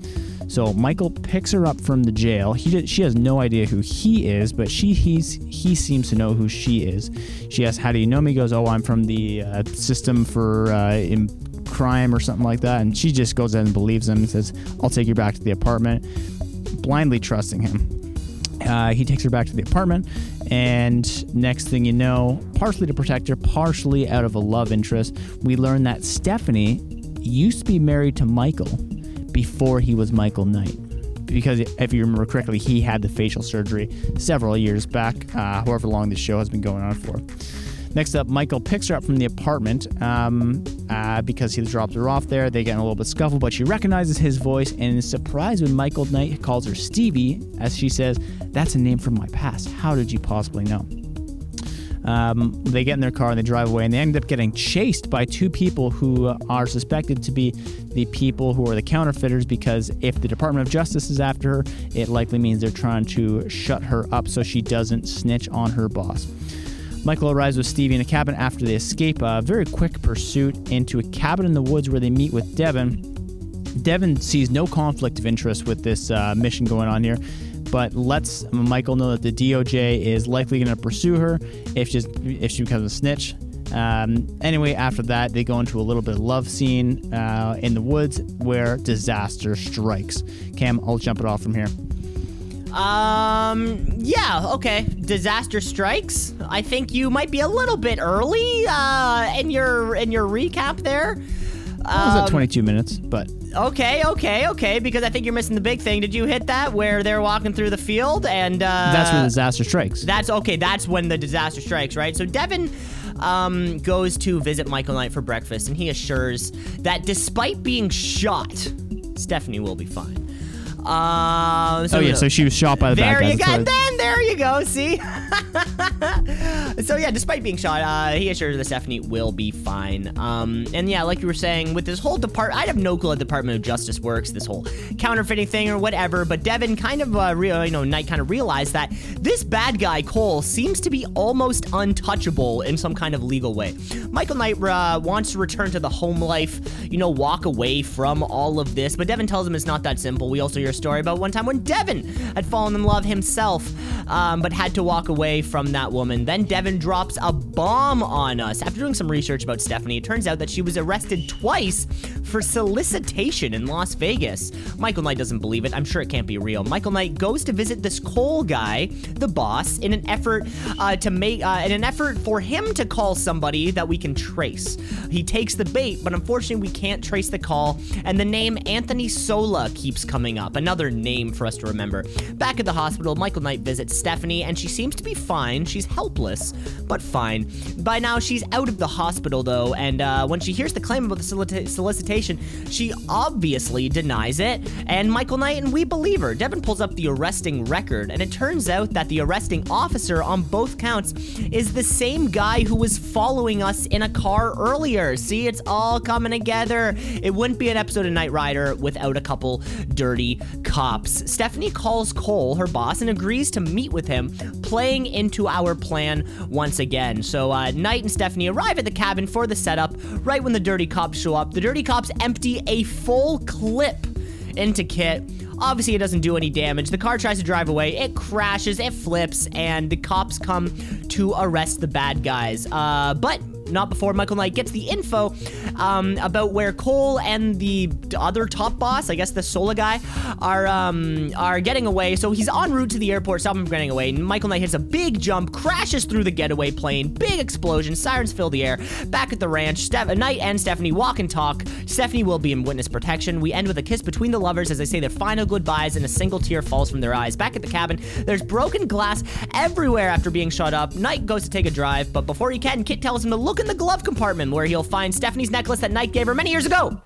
So Michael picks her up from the jail. He did, she has no idea who he is, but she he's he seems to know who she is. She asks, "How do you know me?" He goes, "Oh, I'm from the uh, system for uh, in crime or something like that." And she just goes ahead and believes him and says, "I'll take you back to the apartment," blindly trusting him. Uh, he takes her back to the apartment, And next thing you know, partially to protect her, partially out of a love interest, we learn that Stephanie used to be married to Michael before he was Michael Knight. Because if you remember correctly, he had the facial surgery several years back, uh, however long this show has been going on for. Next up, Michael picks her up from the apartment um, uh, because he dropped her off there. They get in a little bit scuffle, but she recognizes his voice and is surprised when Michael Knight calls her Stevie, as she says, That's a name from my past. How did you possibly know? Um, they get in their car and they drive away, and they end up getting chased by two people who are suspected to be the people who are the counterfeiters. Because if the Department of Justice is after her, it likely means they're trying to shut her up so she doesn't snitch on her boss. Michael arrives with Stevie in a cabin after they escape a very quick pursuit into a cabin in the woods where they meet with Devon. Devon sees no conflict of interest with this uh, mission going on here, but lets Michael know that the DOJ is likely going to pursue her if she's, if she becomes a snitch. Um, anyway, after that, they go into a little bit of love scene uh, in the woods where disaster strikes. Cam, I'll jump it off from here. Um, yeah, okay. Disaster strikes. I think you might be a little bit early uh, in your in your recap there. I was at Um, 22 minutes, but Okay, okay, okay. Because I think you're missing the big thing. Did you hit that where they're walking through the field and uh, that's where disaster strikes. That's okay. That's when the disaster strikes, right? So Devon um, goes to visit Michael Knight for breakfast, and he assures that despite being shot, Stephanie will be fine. Uh, so oh yeah, so she was shot by the there bad you guys. go. That's what Then there you go. See. so yeah, despite being shot, uh, he assures that Stephanie will be fine. Um, and yeah, like you were saying, with this whole depart, I have no clue how the Department of Justice works, this whole counterfeiting thing or whatever. But Devon kind of, uh, you know, Knight kind of realized that this bad guy Cole seems to be almost untouchable in some kind of legal way. Michael Knight uh, wants to return to the home life, you know, walk away from all of this. But Devon tells him it's not that simple. We also hear story about one time when Devon had fallen in love himself, um, but had to walk away from that woman. Then Devon drops a bomb on us. After doing some research about Stephanie, it turns out that she was arrested twice for solicitation in Las Vegas. Michael Knight doesn't believe it. I'm sure it can't be real. Michael Knight goes to visit this Cole guy, the boss, in an effort uh, to make uh, in an effort for him to call somebody that we can trace. He takes the bait, but unfortunately we can't trace the call, and the name Anthony Sola keeps coming up. Another name for us to remember. Back at the hospital, Michael Knight visits Stephanie, and she seems to be fine. She's helpless, but fine. By now, she's out of the hospital though, and uh, when she hears the claim about the solicita- solicitation, she obviously denies it. And Michael Knight and we believe her. Devon pulls up the arresting record, and it turns out that the arresting officer on both counts is the same guy who was following us in a car earlier. See, it's all coming together. It wouldn't be an episode of Knight Rider without a couple dirty cops. Stephanie calls Cole, her boss, and agrees to meet with him, playing into our plan once again. So, uh, Knight and Stephanie arrive at the cabin for the setup right when the dirty cops show up. The dirty cops empty a full clip into KITT. Obviously, it doesn't do any damage. The car tries to drive away. It crashes, it flips, and the cops come to arrest the bad guys. Uh, but not before Michael Knight gets the info um, about where Cole and the other top boss, I guess the Sola guy, are um, are getting away. So he's en route to the airport, stop him from getting away. Michael Knight hits a big jump, crashes through the getaway plane, big explosion, sirens fill the air. Back at the ranch, Steph- Knight and Stephanie walk and talk. Stephanie will be in witness protection. We end with a kiss between the lovers as they say their final goodbyes, and a single tear falls from their eyes. Back at the cabin, there's broken glass everywhere after being shot up. Knight goes to take a drive, but before he can, KITT tells him to look in the glove compartment where he'll find Stephanie's necklace that Knight gave her many years ago.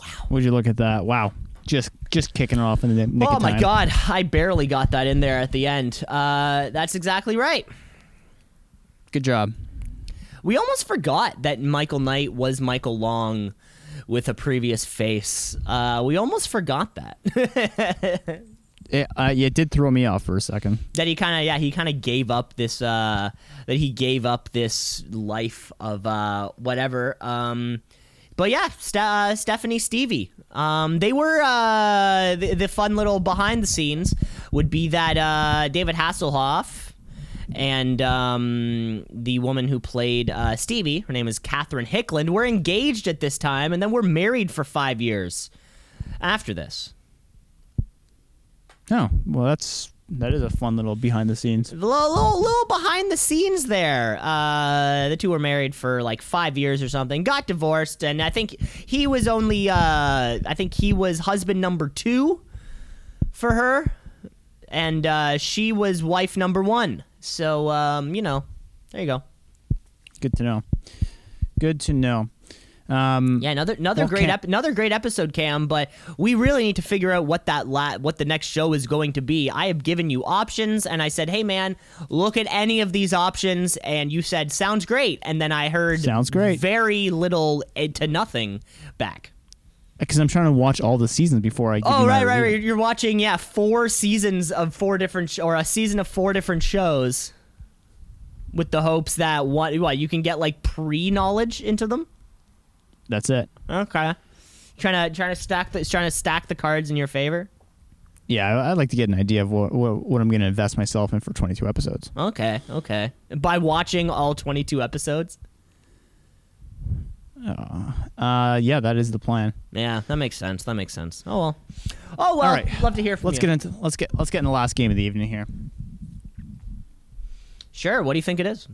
Wow. Would you look at that? Wow, just just kicking it off in the nick Oh of my god, I barely got that in there at the end. Uh, that's exactly right. Good job. We almost forgot that Michael Knight was Michael Long with a previous face. Uh, we almost forgot that. It, uh, it did throw me off for a second. that he kind of yeah he kind of gave up this uh that he gave up this life of uh whatever um but yeah Ste- uh, stephanie stevie um they were uh the, the fun little behind the scenes would be that uh david hasselhoff and um, the woman who played Stevie, her name is Catherine Hickland, were engaged at this time, and then were married for five years after this. Oh, well, that's that is a fun little behind the scenes. little, little, little behind the scenes there. Uh, the two were married for like five years or something, got divorced, and I think he was only, uh, I think he was husband number two for her, and uh, she was wife number one. So, um, you know, there you go. Good to know. Good to know. Um, Yeah, another another Well, great ep- another great episode, Cam. But we really need to figure out what that la- what the next show is going to be. I have given you options, and I said, "Hey, man, look at any of these options," and you said, "Sounds great." And then I heard, Sounds great. very little eh, to nothing back. because I'm trying to watch all the seasons before I. Give Oh, right, right, right. You're watching, yeah, four seasons of four different, sh- or a season of four different shows, with the hopes that what, what you can get like pre knowledge into them. That's it. Okay. Trying to trying to stack the trying to stack the cards in your favor. Yeah, I'd like to get an idea of what what, what I'm going to invest myself in for 22 episodes. Okay, okay. By watching all 22 episodes. Uh, yeah, that is the plan. Yeah, that makes sense. That makes sense. Oh well. Oh well. All right. Love to hear from Let's you. get into let's get let's get in the last game of the evening here. Sure. What do you think it is?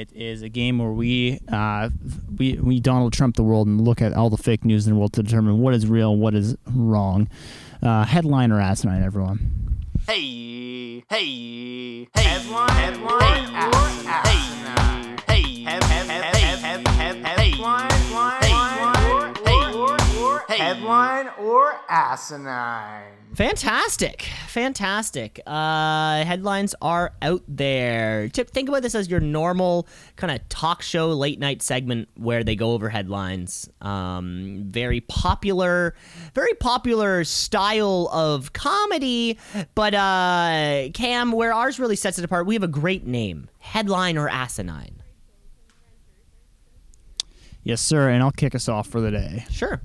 It is a game where we uh, we we Donald Trump the world and look at all the fake news in the world to determine what is real, what is wrong. Uh, headline or asinine, everyone. Hey, hey, hey, headline, headline, hey, hey, head, head, or, headline or asinine. Fantastic. Fantastic. Uh, headlines are out there. Tip, think about this as your normal kind of talk show late night segment where they go over headlines. Um, very popular, very popular style of comedy. But uh, Cam, where ours really sets it apart, we have a great name Headline or Asinine. Yes, sir. And I'll kick us off for the day. Sure.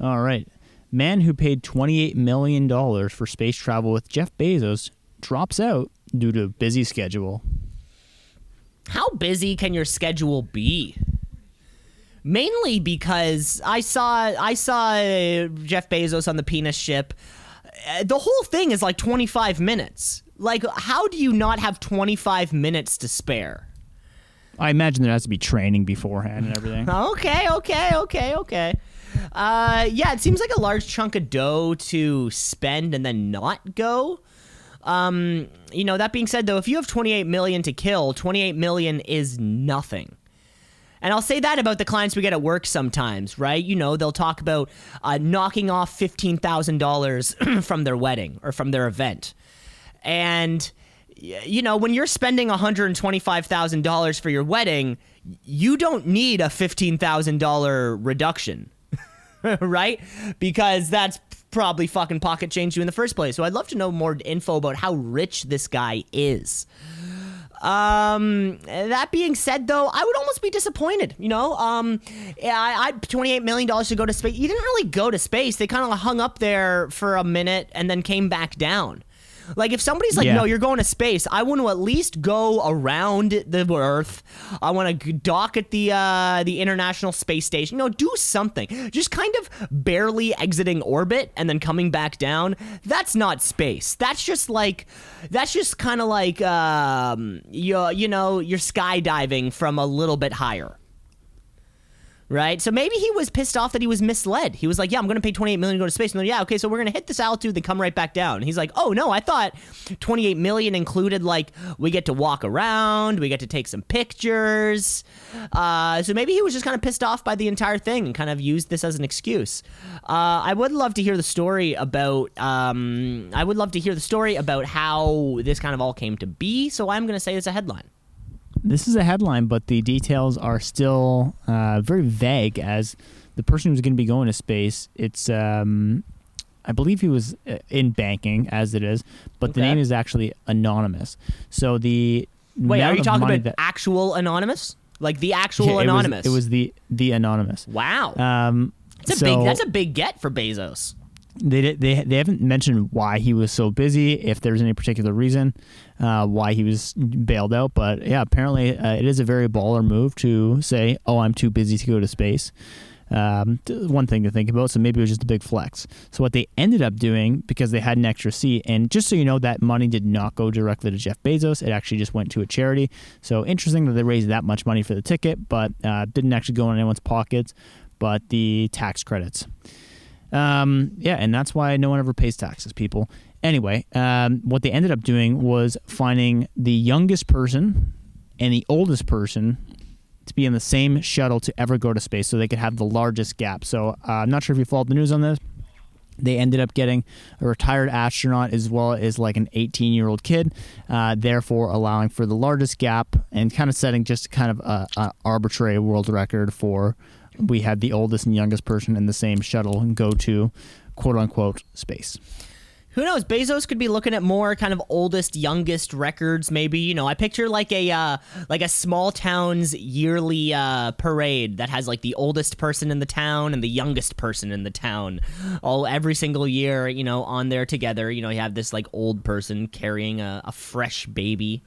All right. Man who paid $28 million for space travel with Jeff Bezos drops out due to busy schedule. how busy can your schedule be? Mainly because I saw I saw uh, Jeff Bezos on the penis ship. Uh, The whole thing is like 25 minutes. Like how do you not have 25 minutes to spare? I imagine there has to be training beforehand and everything. Okay, okay, okay, okay. Uh, yeah, it seems like a large chunk of dough to spend and then not go. Um, you know, that being said though, if you have 28 million to kill, 28 million is nothing. And I'll say that about the clients we get at work sometimes, right? You know, they'll talk about uh, knocking off $15,000 from their wedding or from their event. And, you know, when you're spending $125,000 for your wedding, you don't need a $15,000 reduction, right? Because that's probably fucking pocket change you in the first place. So I'd love to know more info about how rich this guy is. Um, that being said, though, I would almost be disappointed. You know, um, I, I twenty-eight million dollars to go to space. You didn't really go to space. They kind of hung up there for a minute and then came back down. Like if somebody's like, Yeah. "No, you're going to space," I want to at least go around the Earth. I want to dock at the uh, the International Space Station. You know, do something. Just kind of barely exiting orbit and then coming back down. That's not space. That's just like that's just kind of like um, you you know you're skydiving from a little bit higher right? So maybe he was pissed off that he was misled. He was like, "Yeah, I'm going to pay 28 million to go to space." And they're, "Yeah, okay, so we're going to hit this altitude, then come right back down." And he's like, "Oh no, I thought 28 million included like we get to walk around, we get to take some pictures." Uh, so maybe he was just kind of pissed off by the entire thing and kind of used this as an excuse. Uh, I would love to hear the story about. Um, I would love to hear the story about how this kind of all came to be. So I'm going to say it's a headline. This is a headline, but the details are still uh, very vague. As the person who's going to be going to space, it's um, I believe he was uh, in banking, as it is, but the name is actually anonymous. So the Wait, are you talking about that- actual anonymous? Like the actual Yeah, it was- anonymous? It was, the the anonymous. wow. Um, That's a so big. That's a big get for Bezos. they they they haven't mentioned why he was so busy, if there's any particular reason uh, why he was bailed out. But yeah, apparently uh, it is a very baller move to say, "Oh, I'm too busy to go to space." Um, one thing to think about. So maybe it was just a big flex. So what they ended up doing because they had an extra seat, and just so you know, that money did not go directly to Jeff Bezos. It actually just went to a charity. So interesting that they raised that much money for the ticket, but uh, didn't actually go in anyone's pockets. But the tax credits. Um, yeah, and that's why no one ever pays taxes, people. Anyway, um, what they ended up doing was finding the youngest person and the oldest person to be in the same shuttle to ever go to space so they could have the largest gap. So uh, I'm not sure if you followed the news on this. They ended up getting a retired astronaut as well as like an 18 year old kid, uh, therefore allowing for the largest gap and kind of setting just kind of a, a arbitrary world record for we had the oldest and youngest person in the same shuttle and go to quote unquote space. Who knows? Bezos could be looking at more kind of oldest, youngest records. Maybe you know. I picture like a uh, like a small town's yearly uh, parade that has like the oldest person in the town and the youngest person in the town, all every single year. You know, on there together. You know, you have this like old person carrying a, a fresh baby.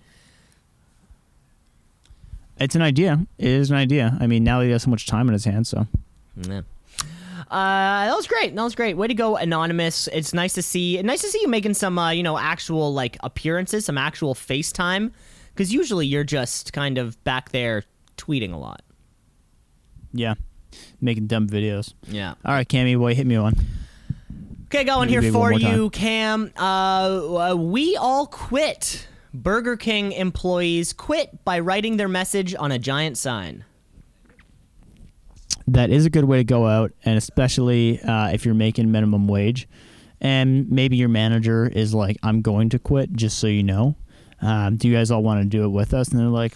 It's an idea. It is an idea. I mean, now he has so much time in his hands, so. Yeah. Uh, that was great. That was great. Way to go, anonymous. It's nice to see. Nice to see you making some, uh, you know, actual like appearances, some actual FaceTime, because usually you're just kind of back there tweeting a lot. Yeah, making dumb videos. Yeah. All right, Cammy boy, hit me one. Okay, going Maybe here for you, Cam. Uh, uh, we all quit. Burger King employees quit by writing their message on a giant sign. That is a good way to go out, and especially uh, if you're making minimum wage, and maybe your manager is like, "I'm going to quit," just so you know. Um, do you guys all want to do it with us? And they're like,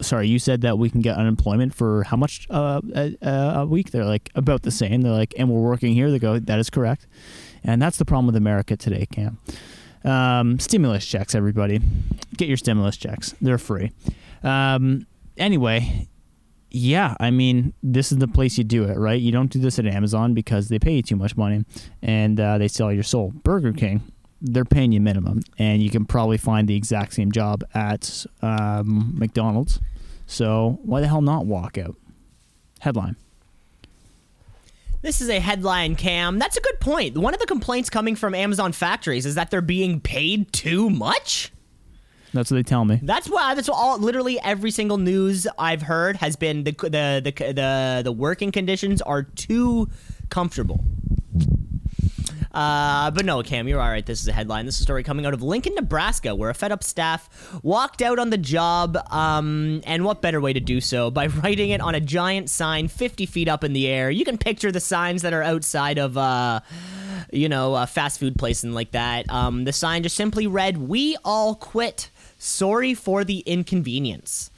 "Sorry, you said that we can get unemployment for how much uh, a, a week?" They're like, "About the same." They're like, "And we're working here." They go, "That is correct," and that's the problem with America today, Cam. Um, stimulus checks, everybody. Get your stimulus checks. They're free. Um, anyway, yeah, I mean, this is the place you do it, right? You don't do this at Amazon because they pay you too much money and uh, they sell your soul. Burger King, they're paying you minimum, and you can probably find the exact same job at um, McDonald's. So why the hell not walk out? Headline. This is a headline, Cam. That's a good point. One of the complaints coming from Amazon factories is that they're being paid too much. That's what they tell me. That's why. That's what all. Literally every single news I've heard has been the the the the, the working conditions are too comfortable. Uh, but no, Cam, you're all right. This is a headline. This is a story coming out of Lincoln, Nebraska, where a fed up staff walked out on the job. Um, and what better way to do so by writing it on a giant sign 50 feet up in the air? You can picture the signs that are outside of, uh, you know, a fast food place and like that. Um, the sign just simply read, "We all quit. Sorry for the inconvenience."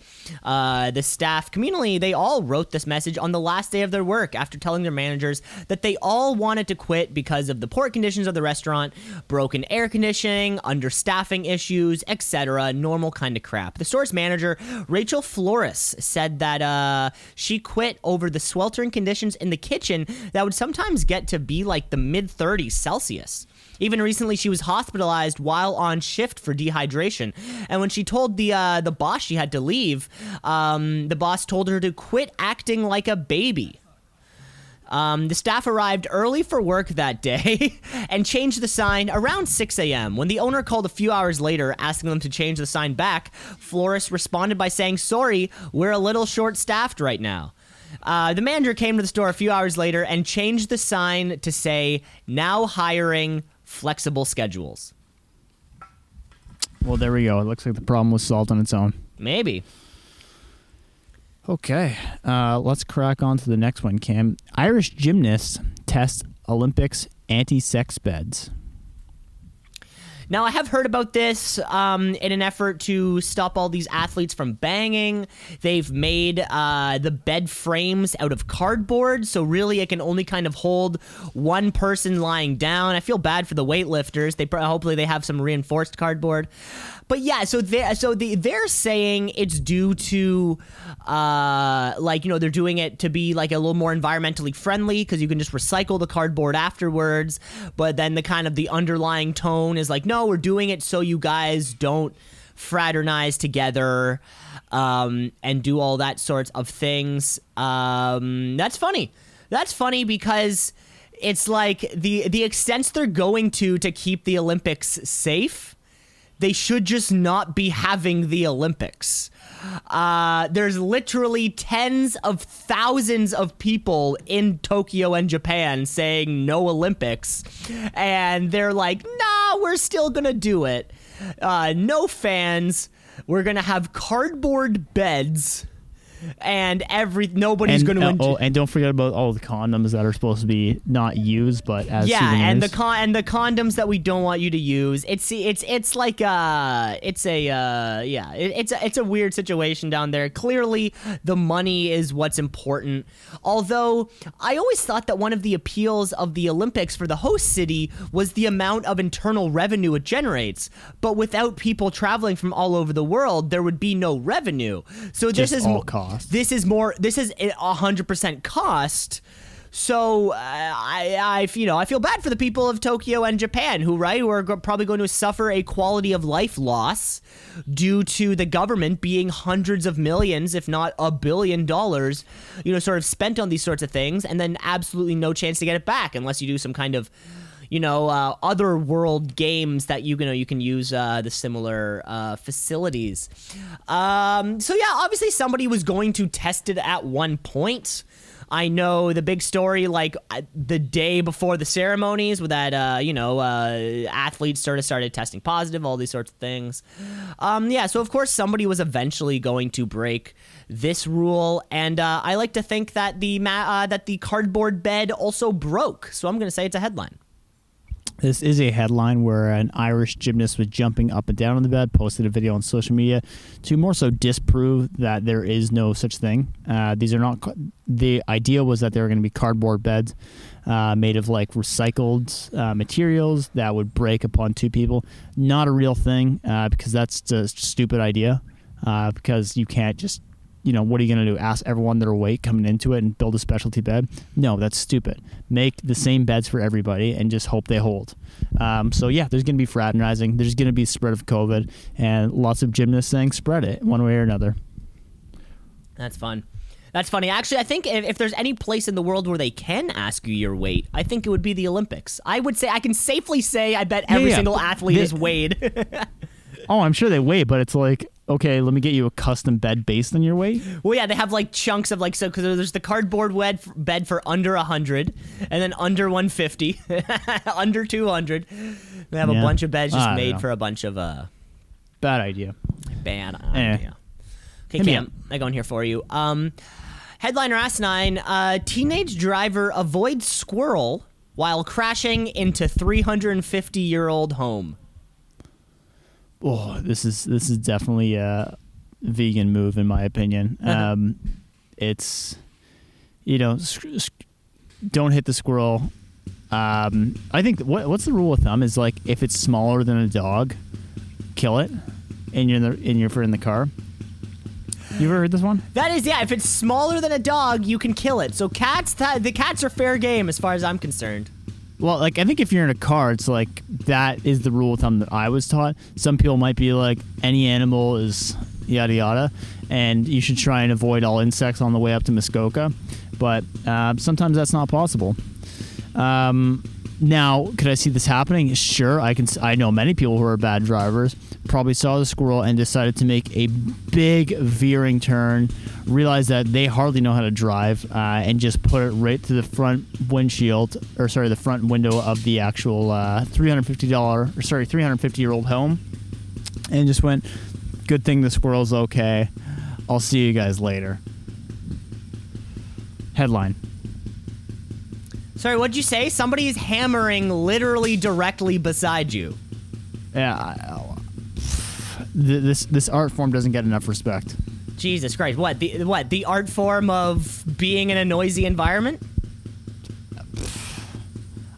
Uh, the staff communally, they all wrote this message on the last day of their work after telling their managers that they all wanted to quit because of the poor conditions of the restaurant, broken air conditioning, understaffing issues, etc. Normal kind of crap. The store's manager, Rachel Flores, said that uh, she quit over the sweltering conditions in the kitchen that would sometimes get to be like the mid 30s Celsius. Even recently, she was hospitalized while on shift for dehydration. And when she told the uh, the boss she had to leave, um, the boss told her to quit acting like a baby. Um, the staff arrived early for work that day and changed the sign around 6 a.m. When the owner called a few hours later asking them to change the sign back, Flores responded by saying, Sorry, we're a little short staffed right now. Uh, the manager came to the store a few hours later and changed the sign to say, Now hiring flexible schedules. Well, there we go. It looks like the problem was solved on its own. Maybe. Okay, uh, let's crack on to the next one, Cam. Irish gymnasts test Olympics anti-sex beds. Now, I have heard about this um, in an effort to stop all these athletes from banging. They've made uh, the bed frames out of cardboard, so really it can only kind of hold one person lying down. I feel bad for the weightlifters. They hopefully they have some reinforced cardboard. But yeah, so they so the, they're saying it's due to uh, like you know they're doing it to be like a little more environmentally friendly because you can just recycle the cardboard afterwards. But then the kind of the underlying tone is like, no, we're doing it so you guys don't fraternize together um, and do all that sorts of things. Um, that's funny. That's funny because it's like the the extents they're going to to keep the Olympics safe. They should just not be having the Olympics. Uh, there's literally tens of thousands of people in Tokyo and Japan saying no Olympics, and they're like, "Nah, we're still gonna do it. Uh, no fans. We're gonna have cardboard beds." And every nobody's going to uh, oh, and don't forget about all the condoms that are supposed to be not used, but as yeah, and the con and the condoms that we don't want you to use. It's it's it's like uh it's a uh yeah, it, it's a, it's a weird situation down there. Clearly, the money is what's important. Although I always thought that one of the appeals of the Olympics for the host city was the amount of internal revenue it generates. But without people traveling from all over the world, there would be no revenue. So this Just is all mo- cost. This is more. This is a hundred percent cost. So uh, I, I, you know, I feel bad for the people of Tokyo and Japan who, right, who are probably going to suffer a quality of life loss due to the government being hundreds of millions, if not a billion dollars, you know, sort of spent on these sorts of things, and then absolutely no chance to get it back unless you do some kind of you know, uh, other world games that you, you know you can use uh, the similar uh, facilities. Um, so yeah, obviously somebody was going to test it at one point. I know the big story, like uh, the day before the ceremonies, with that uh, you know uh, athletes sort of started testing positive, all these sorts of things. Um, yeah, so of course somebody was eventually going to break this rule, and uh, I like to think that the ma- uh, that the cardboard bed also broke. So I'm going to say it's a headline. This is a headline where an Irish gymnast was jumping up and down on the bed, posted a video on social media to more so disprove that there is no such thing. Uh, these are not, the idea was that they were going to be cardboard beds uh, made of like recycled uh, materials that would break upon two people. Not a real thing uh, because that's a stupid idea uh, because you can't just you know, what are you going to do? Ask everyone their weight coming into it and build a specialty bed? No, that's stupid. Make the same beds for everybody and just hope they hold. Um, so, yeah, there's going to be fraternizing. There's going to be spread of COVID and lots of gymnasts saying spread it one way or another. That's fun. That's funny. Actually, I think if, if there's any place in the world where they can ask you your weight, I think it would be the Olympics. I would say I can safely say I bet every yeah. single athlete They- is weighed. Oh, I'm sure they weigh, but it's like, okay, let me get you a custom bed based on your weight. well, yeah, they have like chunks of like so because there's the cardboard bed bed for under hundred, and then under 150, under 200. They have a bunch of beds just made know. for a bunch of uh Bad idea. bad Eh. idea. Okay, Hit Cam. I go in here for you. Um, headliner asinine: uh, Teenage driver avoids squirrel while crashing into 350 year old home. Oh, this is this is definitely a vegan move in my opinion. Um, it's you know, sc- sc- don't hit the squirrel. Um, I think what what's the rule of thumb is like if it's smaller than a dog, kill it, and you're in the and you're in the car. You ever heard this one? That is, yeah. If it's smaller than a dog, you can kill it. So cats, th- the cats are fair game as far as I'm concerned. Well, like I think if you're in a car, it's like that is the rule of thumb that I was taught. Some people might be like any animal is yada yada, and you should try and avoid all insects on the way up to Muskoka. But uh, sometimes that's not possible. Um, now, could I see this happening? Sure, I can. I know many people who are bad drivers. Probably saw the squirrel and decided to make a big veering turn. Realized that they hardly know how to drive, uh, and just put it right to the front windshield, or sorry, the front window of the actual uh, three hundred fifty dollar, or sorry, three hundred fifty year old home, and just went. Good thing the squirrel's okay. I'll see you guys later. Headline. Sorry, what'd you say? Somebody's hammering literally directly beside you. Yeah, th- this this art form doesn't get enough respect. Jesus Christ! What the what the art form of being in a noisy environment?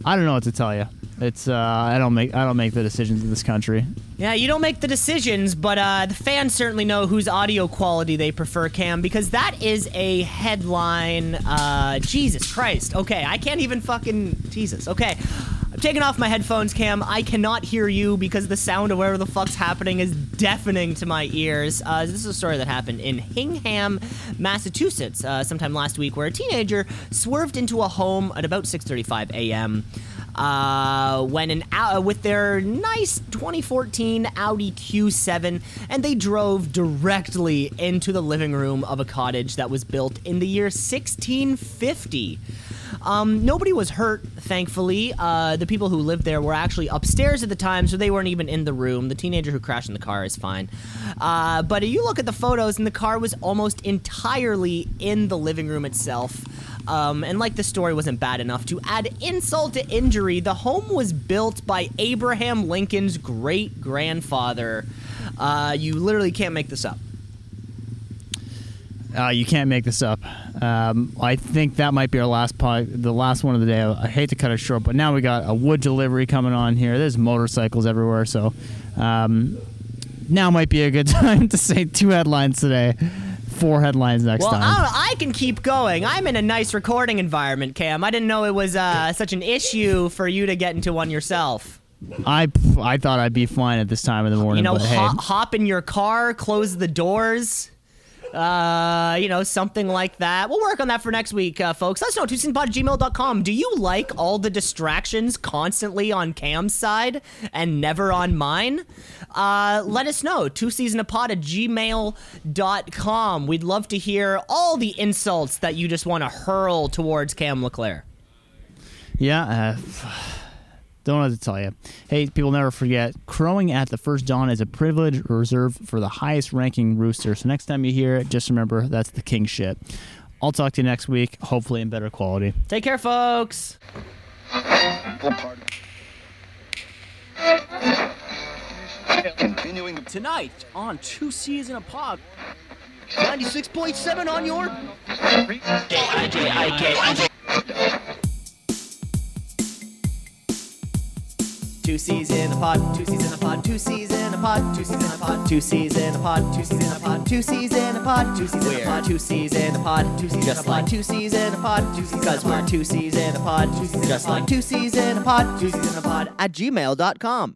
I don't know what to tell you. It's uh, I don't make I don't make the decisions in this country. Yeah, you don't make the decisions, but uh, the fans certainly know whose audio quality they prefer, Cam, because that is a headline. Uh, Jesus Christ. Okay, I can't even fucking. Jesus. Okay. I'm taking off my headphones, Cam. I cannot hear you because the sound of whatever the fuck's happening is deafening to my ears. Uh, this is a story that happened in Hingham, Massachusetts, uh, sometime last week, where a teenager swerved into a home at about 6:35 a.m. Uh, when an uh, with their nice 2014 Audi Q7, and they drove directly into the living room of a cottage that was built in the year 1650. Um, nobody was hurt, thankfully. Uh, the people who lived there were actually upstairs at the time, so they weren't even in the room. The teenager who crashed in the car is fine. Uh, but you look at the photos, and the car was almost entirely in the living room itself. Um, and like the story wasn't bad enough, to add insult to injury, the home was built by Abraham Lincoln's great grandfather. Uh, you literally can't make this up. Uh, you can't make this up. Um, I think that might be our last pod, the last one of the day. I hate to cut it short, but now we got a wood delivery coming on here. There's motorcycles everywhere, so um, now might be a good time to say two headlines today. Four headlines next Well, time. I, I can keep going. I'm in a nice recording environment, Cam. I didn't know it was uh, such an issue for you to get into one yourself. I I thought I'd be fine at this time of the morning, You know, but hey, hop in your car, close the doors. Uh, you know, something like that. We'll work on that for next week, uh, folks. Let us know, gmail.com. Do you like all the distractions constantly on Cam's side and never on mine? Uh, let us know, twoseasonapod at gmail.com. We'd love to hear all the insults that you just want to hurl towards Cam LeClaire. Yeah, uh, don't have to tell you. Hey, people never forget, crowing at the first dawn is a privilege reserved for the highest ranking rooster. So next time you hear it, just remember that's the king shit. I'll talk to you next week, hopefully in better quality. Take care, folks. Continuing Tonight on Two C's in a Pod. 96.7 on your Two C's in a pod, two C's in a pod, two C's in a pod, two C's in a pod, two C's in a pod, two C's in a pod, two C's in a pod, two C's in a pod, two C's in a pod, two C's just like two C's in a pod, two C's because we're two C's in a pod, two C's just like two C's in a pod, two C's in a pod at gmail.com.